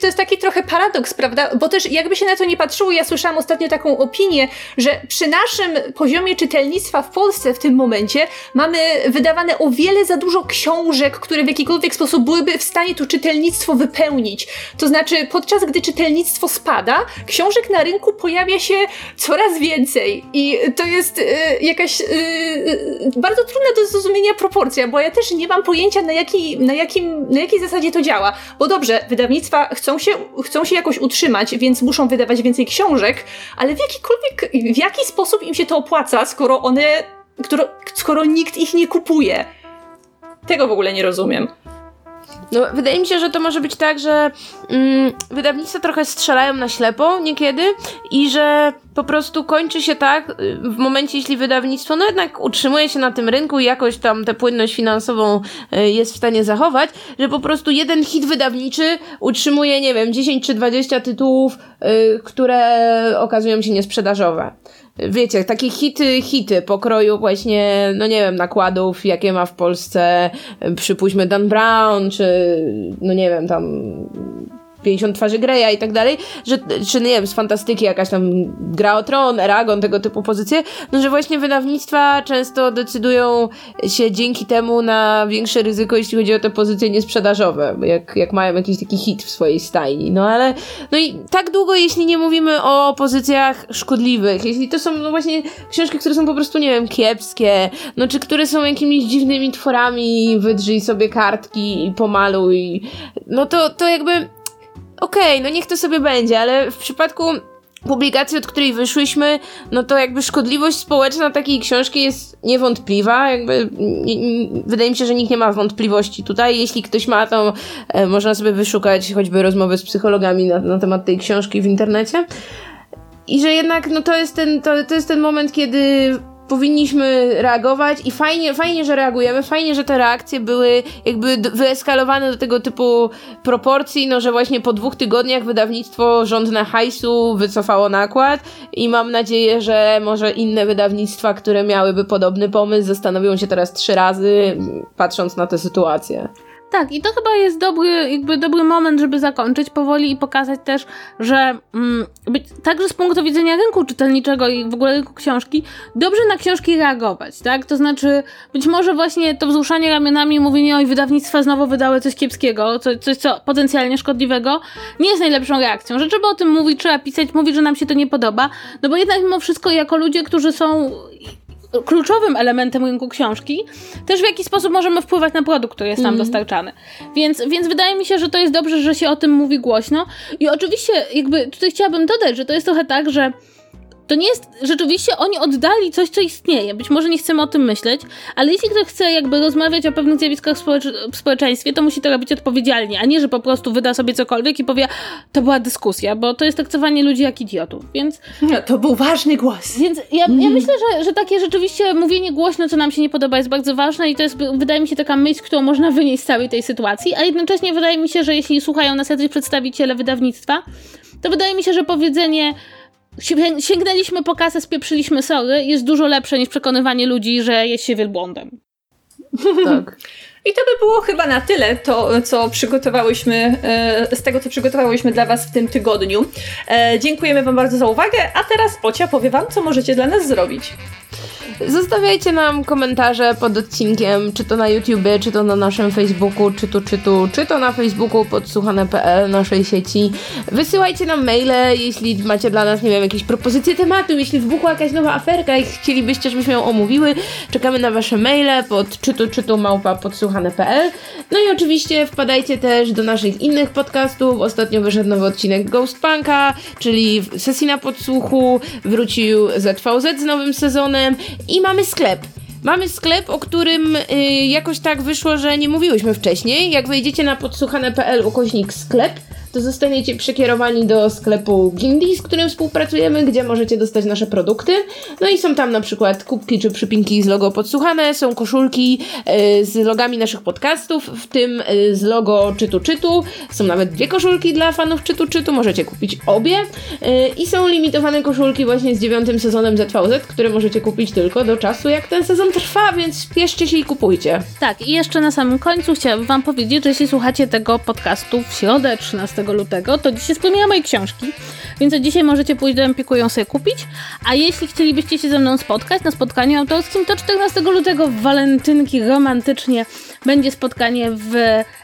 S1: to jest taki trochę paradoks, prawda? Bo też jakby się na to nie patrzyło, ja słyszałam ostatnio taką opinię, że przy naszym poziomie czytelnictwa w Polsce w tym momencie mamy wydawane o wiele za dużo książek, które w jakikolwiek sposób byłyby w stanie to czytelnictwo wypełnić. To znaczy, podczas gdy czytelnictwo spada, książek na rynku pojawia się coraz więcej i to jest y, jakaś y, y, bardzo trudna do zrozumienia proporcja, bo ja też nie mam pojęcia na, jaki, na, jakim, na jakiej zasadzie to działa. Bo dobrze, wydawnictwa chcą się, chcą się jakoś utrzymać, więc muszą wydawać więcej książek, ale w jakikolwiek, w jaki sposób im się to opłaca, skoro one, skoro, skoro nikt ich nie kupuje? Tego w ogóle nie rozumiem.
S3: No, wydaje mi się, że to może być tak, że mm, wydawnictwa trochę strzelają na ślepo niekiedy i że po prostu kończy się tak y, w momencie, jeśli wydawnictwo no jednak utrzymuje się na tym rynku i jakoś tam tę płynność finansową y, jest w stanie zachować, że po prostu jeden hit wydawniczy utrzymuje, nie wiem, 10 czy 20 tytułów, y, które okazują się niesprzedażowe wiecie, takie hity, hity pokroju właśnie, no nie wiem, nakładów, jakie ma w Polsce, przypuśćmy Dan Brown, czy no nie wiem, tam 50 twarzy Greya i tak dalej, że, czy nie wiem, z fantastyki jakaś tam gra o tron, Eragon, tego typu pozycje, no że właśnie wydawnictwa często decydują się dzięki temu na większe ryzyko, jeśli chodzi o te pozycje niesprzedażowe, jak, jak mają jakiś taki hit w swojej stajni, no ale no i tak długo, jeśli nie mówimy o pozycjach szkodliwych, jeśli to są no właśnie książki, które są po prostu, nie wiem, kiepskie, no czy które są jakimiś dziwnymi tworami, wydrzyj sobie kartki i pomaluj, no to, to jakby okej, okay, no niech to sobie będzie, ale w przypadku publikacji, od której wyszłyśmy, no to jakby szkodliwość społeczna takiej książki jest niewątpliwa. Jakby wydaje mi się, że nikt nie ma wątpliwości tutaj. Jeśli ktoś ma, to e, można sobie wyszukać choćby rozmowy z psychologami na, na temat tej książki w internecie. I że jednak no to jest ten, to, to jest ten moment, kiedy powinniśmy reagować i fajnie, fajnie, że reagujemy, fajnie, że te reakcje były jakby wyeskalowane do tego typu proporcji, no że właśnie po dwóch tygodniach wydawnictwo rządne hajsu wycofało nakład i mam nadzieję, że może inne wydawnictwa, które miałyby podobny pomysł, zastanowią się teraz trzy razy, patrząc na tę sytuację.
S2: Tak, i to chyba jest dobry, jakby dobry moment, żeby zakończyć powoli i pokazać też, że mm, także z punktu widzenia rynku czytelniczego i w ogóle rynku książki, dobrze na książki reagować, tak? To znaczy, być może właśnie to wzruszanie ramionami mówienie, oj, wydawnictwa znowu wydały coś kiepskiego, coś, coś co potencjalnie szkodliwego, nie jest najlepszą reakcją. Że trzeba o tym mówić, trzeba pisać, mówić, że nam się to nie podoba, no bo jednak mimo wszystko jako ludzie, którzy są kluczowym elementem rynku książki, też w jaki sposób możemy wpływać na produkt, który jest nam mm. dostarczany. Więc, więc wydaje mi się, że to jest dobrze, że się o tym mówi głośno. I oczywiście, jakby tutaj chciałabym dodać, że to jest trochę tak, że to nie jest, rzeczywiście oni oddali coś, co istnieje. Być może nie chcemy o tym myśleć, ale jeśli ktoś chce jakby rozmawiać o pewnych zjawiskach w społeczeństwie, to musi to robić odpowiedzialnie, a nie, że po prostu wyda sobie cokolwiek i powie, to była dyskusja, bo to jest traktowanie ludzi jak idiotów, więc...
S1: No, to był ważny głos.
S2: Więc ja, ja mm. myślę, że, że takie rzeczywiście mówienie głośno, co nam się nie podoba, jest bardzo ważne i to jest, wydaje mi się, taka myśl, którą można wynieść z całej tej sytuacji, a jednocześnie wydaje mi się, że jeśli słuchają nas jacyś przedstawiciele wydawnictwa, to wydaje mi się, że powiedzenie sięgnęliśmy po kasę, spieprzyliśmy sory, jest dużo lepsze niż przekonywanie ludzi, że jest się wielbłądem.
S1: Tak. I to by było chyba na tyle, to co przygotowałyśmy, e, z tego co przygotowałyśmy dla Was w tym tygodniu. E, dziękujemy Wam bardzo za uwagę, a teraz Ocia powie Wam, co możecie dla nas zrobić.
S3: Zostawiajcie nam komentarze pod odcinkiem, czy to na YouTubie, czy to na naszym Facebooku, czy tu, czy tu, czy to na Facebooku podsłuchane.pl naszej sieci. Wysyłajcie nam maile, jeśli macie dla nas, nie wiem, jakieś propozycje tematu, jeśli wybuchła jakaś nowa aferka i chcielibyście, żebyśmy ją omówiły. Czekamy na wasze maile pod czy tu, czy tu małpa No i oczywiście wpadajcie też do naszych innych podcastów. Ostatnio wyszedł nowy odcinek Ghost Punka, czyli sesji na podsłuchu, wrócił ZVZ z nowym sezonem i mamy sklep. Mamy sklep, o którym y, jakoś tak wyszło, że nie mówiłyśmy wcześniej. Jak wejdziecie na podsłuchane.pl ukośnik sklep, to zostaniecie przekierowani do sklepu Gindi, z którym współpracujemy, gdzie możecie dostać nasze produkty. No i są tam na przykład kubki czy przypinki z logo podsłuchane, są koszulki y, z logami naszych podcastów, w tym y, z logo Czytu Czytu. Są nawet dwie koszulki dla fanów Czytu Czytu, możecie kupić obie. Y, I są limitowane koszulki właśnie z dziewiątym sezonem ZVZ, które możecie kupić tylko do czasu, jak ten sezon trwa, więc spieszcie się i kupujcie.
S2: Tak, i jeszcze na samym końcu chciałabym Wam powiedzieć, że jeśli słuchacie tego podcastu w środę 13 lutego, to dzisiaj spełniła mojej książki, więc dzisiaj możecie pójść do Empiku ją sobie kupić. A jeśli chcielibyście się ze mną spotkać na spotkaniu autorskim, to 14 lutego w walentynki romantycznie będzie spotkanie w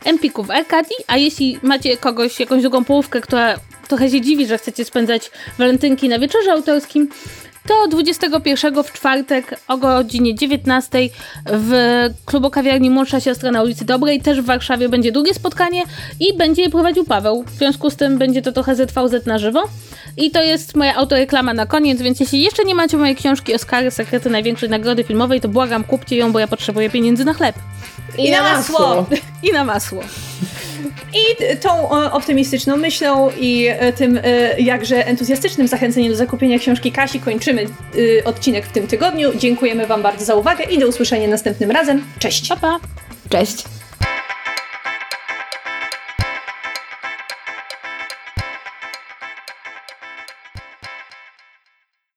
S2: Empiku w Arkadii, a jeśli macie kogoś, jakąś drugą połówkę, która trochę się dziwi, że chcecie spędzać walentynki na wieczorze autorskim, to 21 w czwartek o godzinie 19 w klubu kawiarni Młodsza Siostra na ulicy Dobrej, też w Warszawie będzie drugie spotkanie i będzie je prowadził Paweł. W związku z tym będzie to trochę ZVZ na żywo. I to jest moja autoreklama na koniec, więc jeśli jeszcze nie macie mojej książki Oscary, Sekrety Największej Nagrody Filmowej, to błagam, kupcie ją, bo ja potrzebuję pieniędzy na chleb.
S1: I, na masło.
S2: I na masło.
S1: I tą o, optymistyczną myślą i e, tym e, jakże entuzjastycznym zachęceniem do zakupienia książki Kasi kończymy e, odcinek w tym tygodniu. Dziękujemy Wam bardzo za uwagę i do usłyszenia następnym razem. Cześć!
S2: Pa, pa!
S3: Cześć!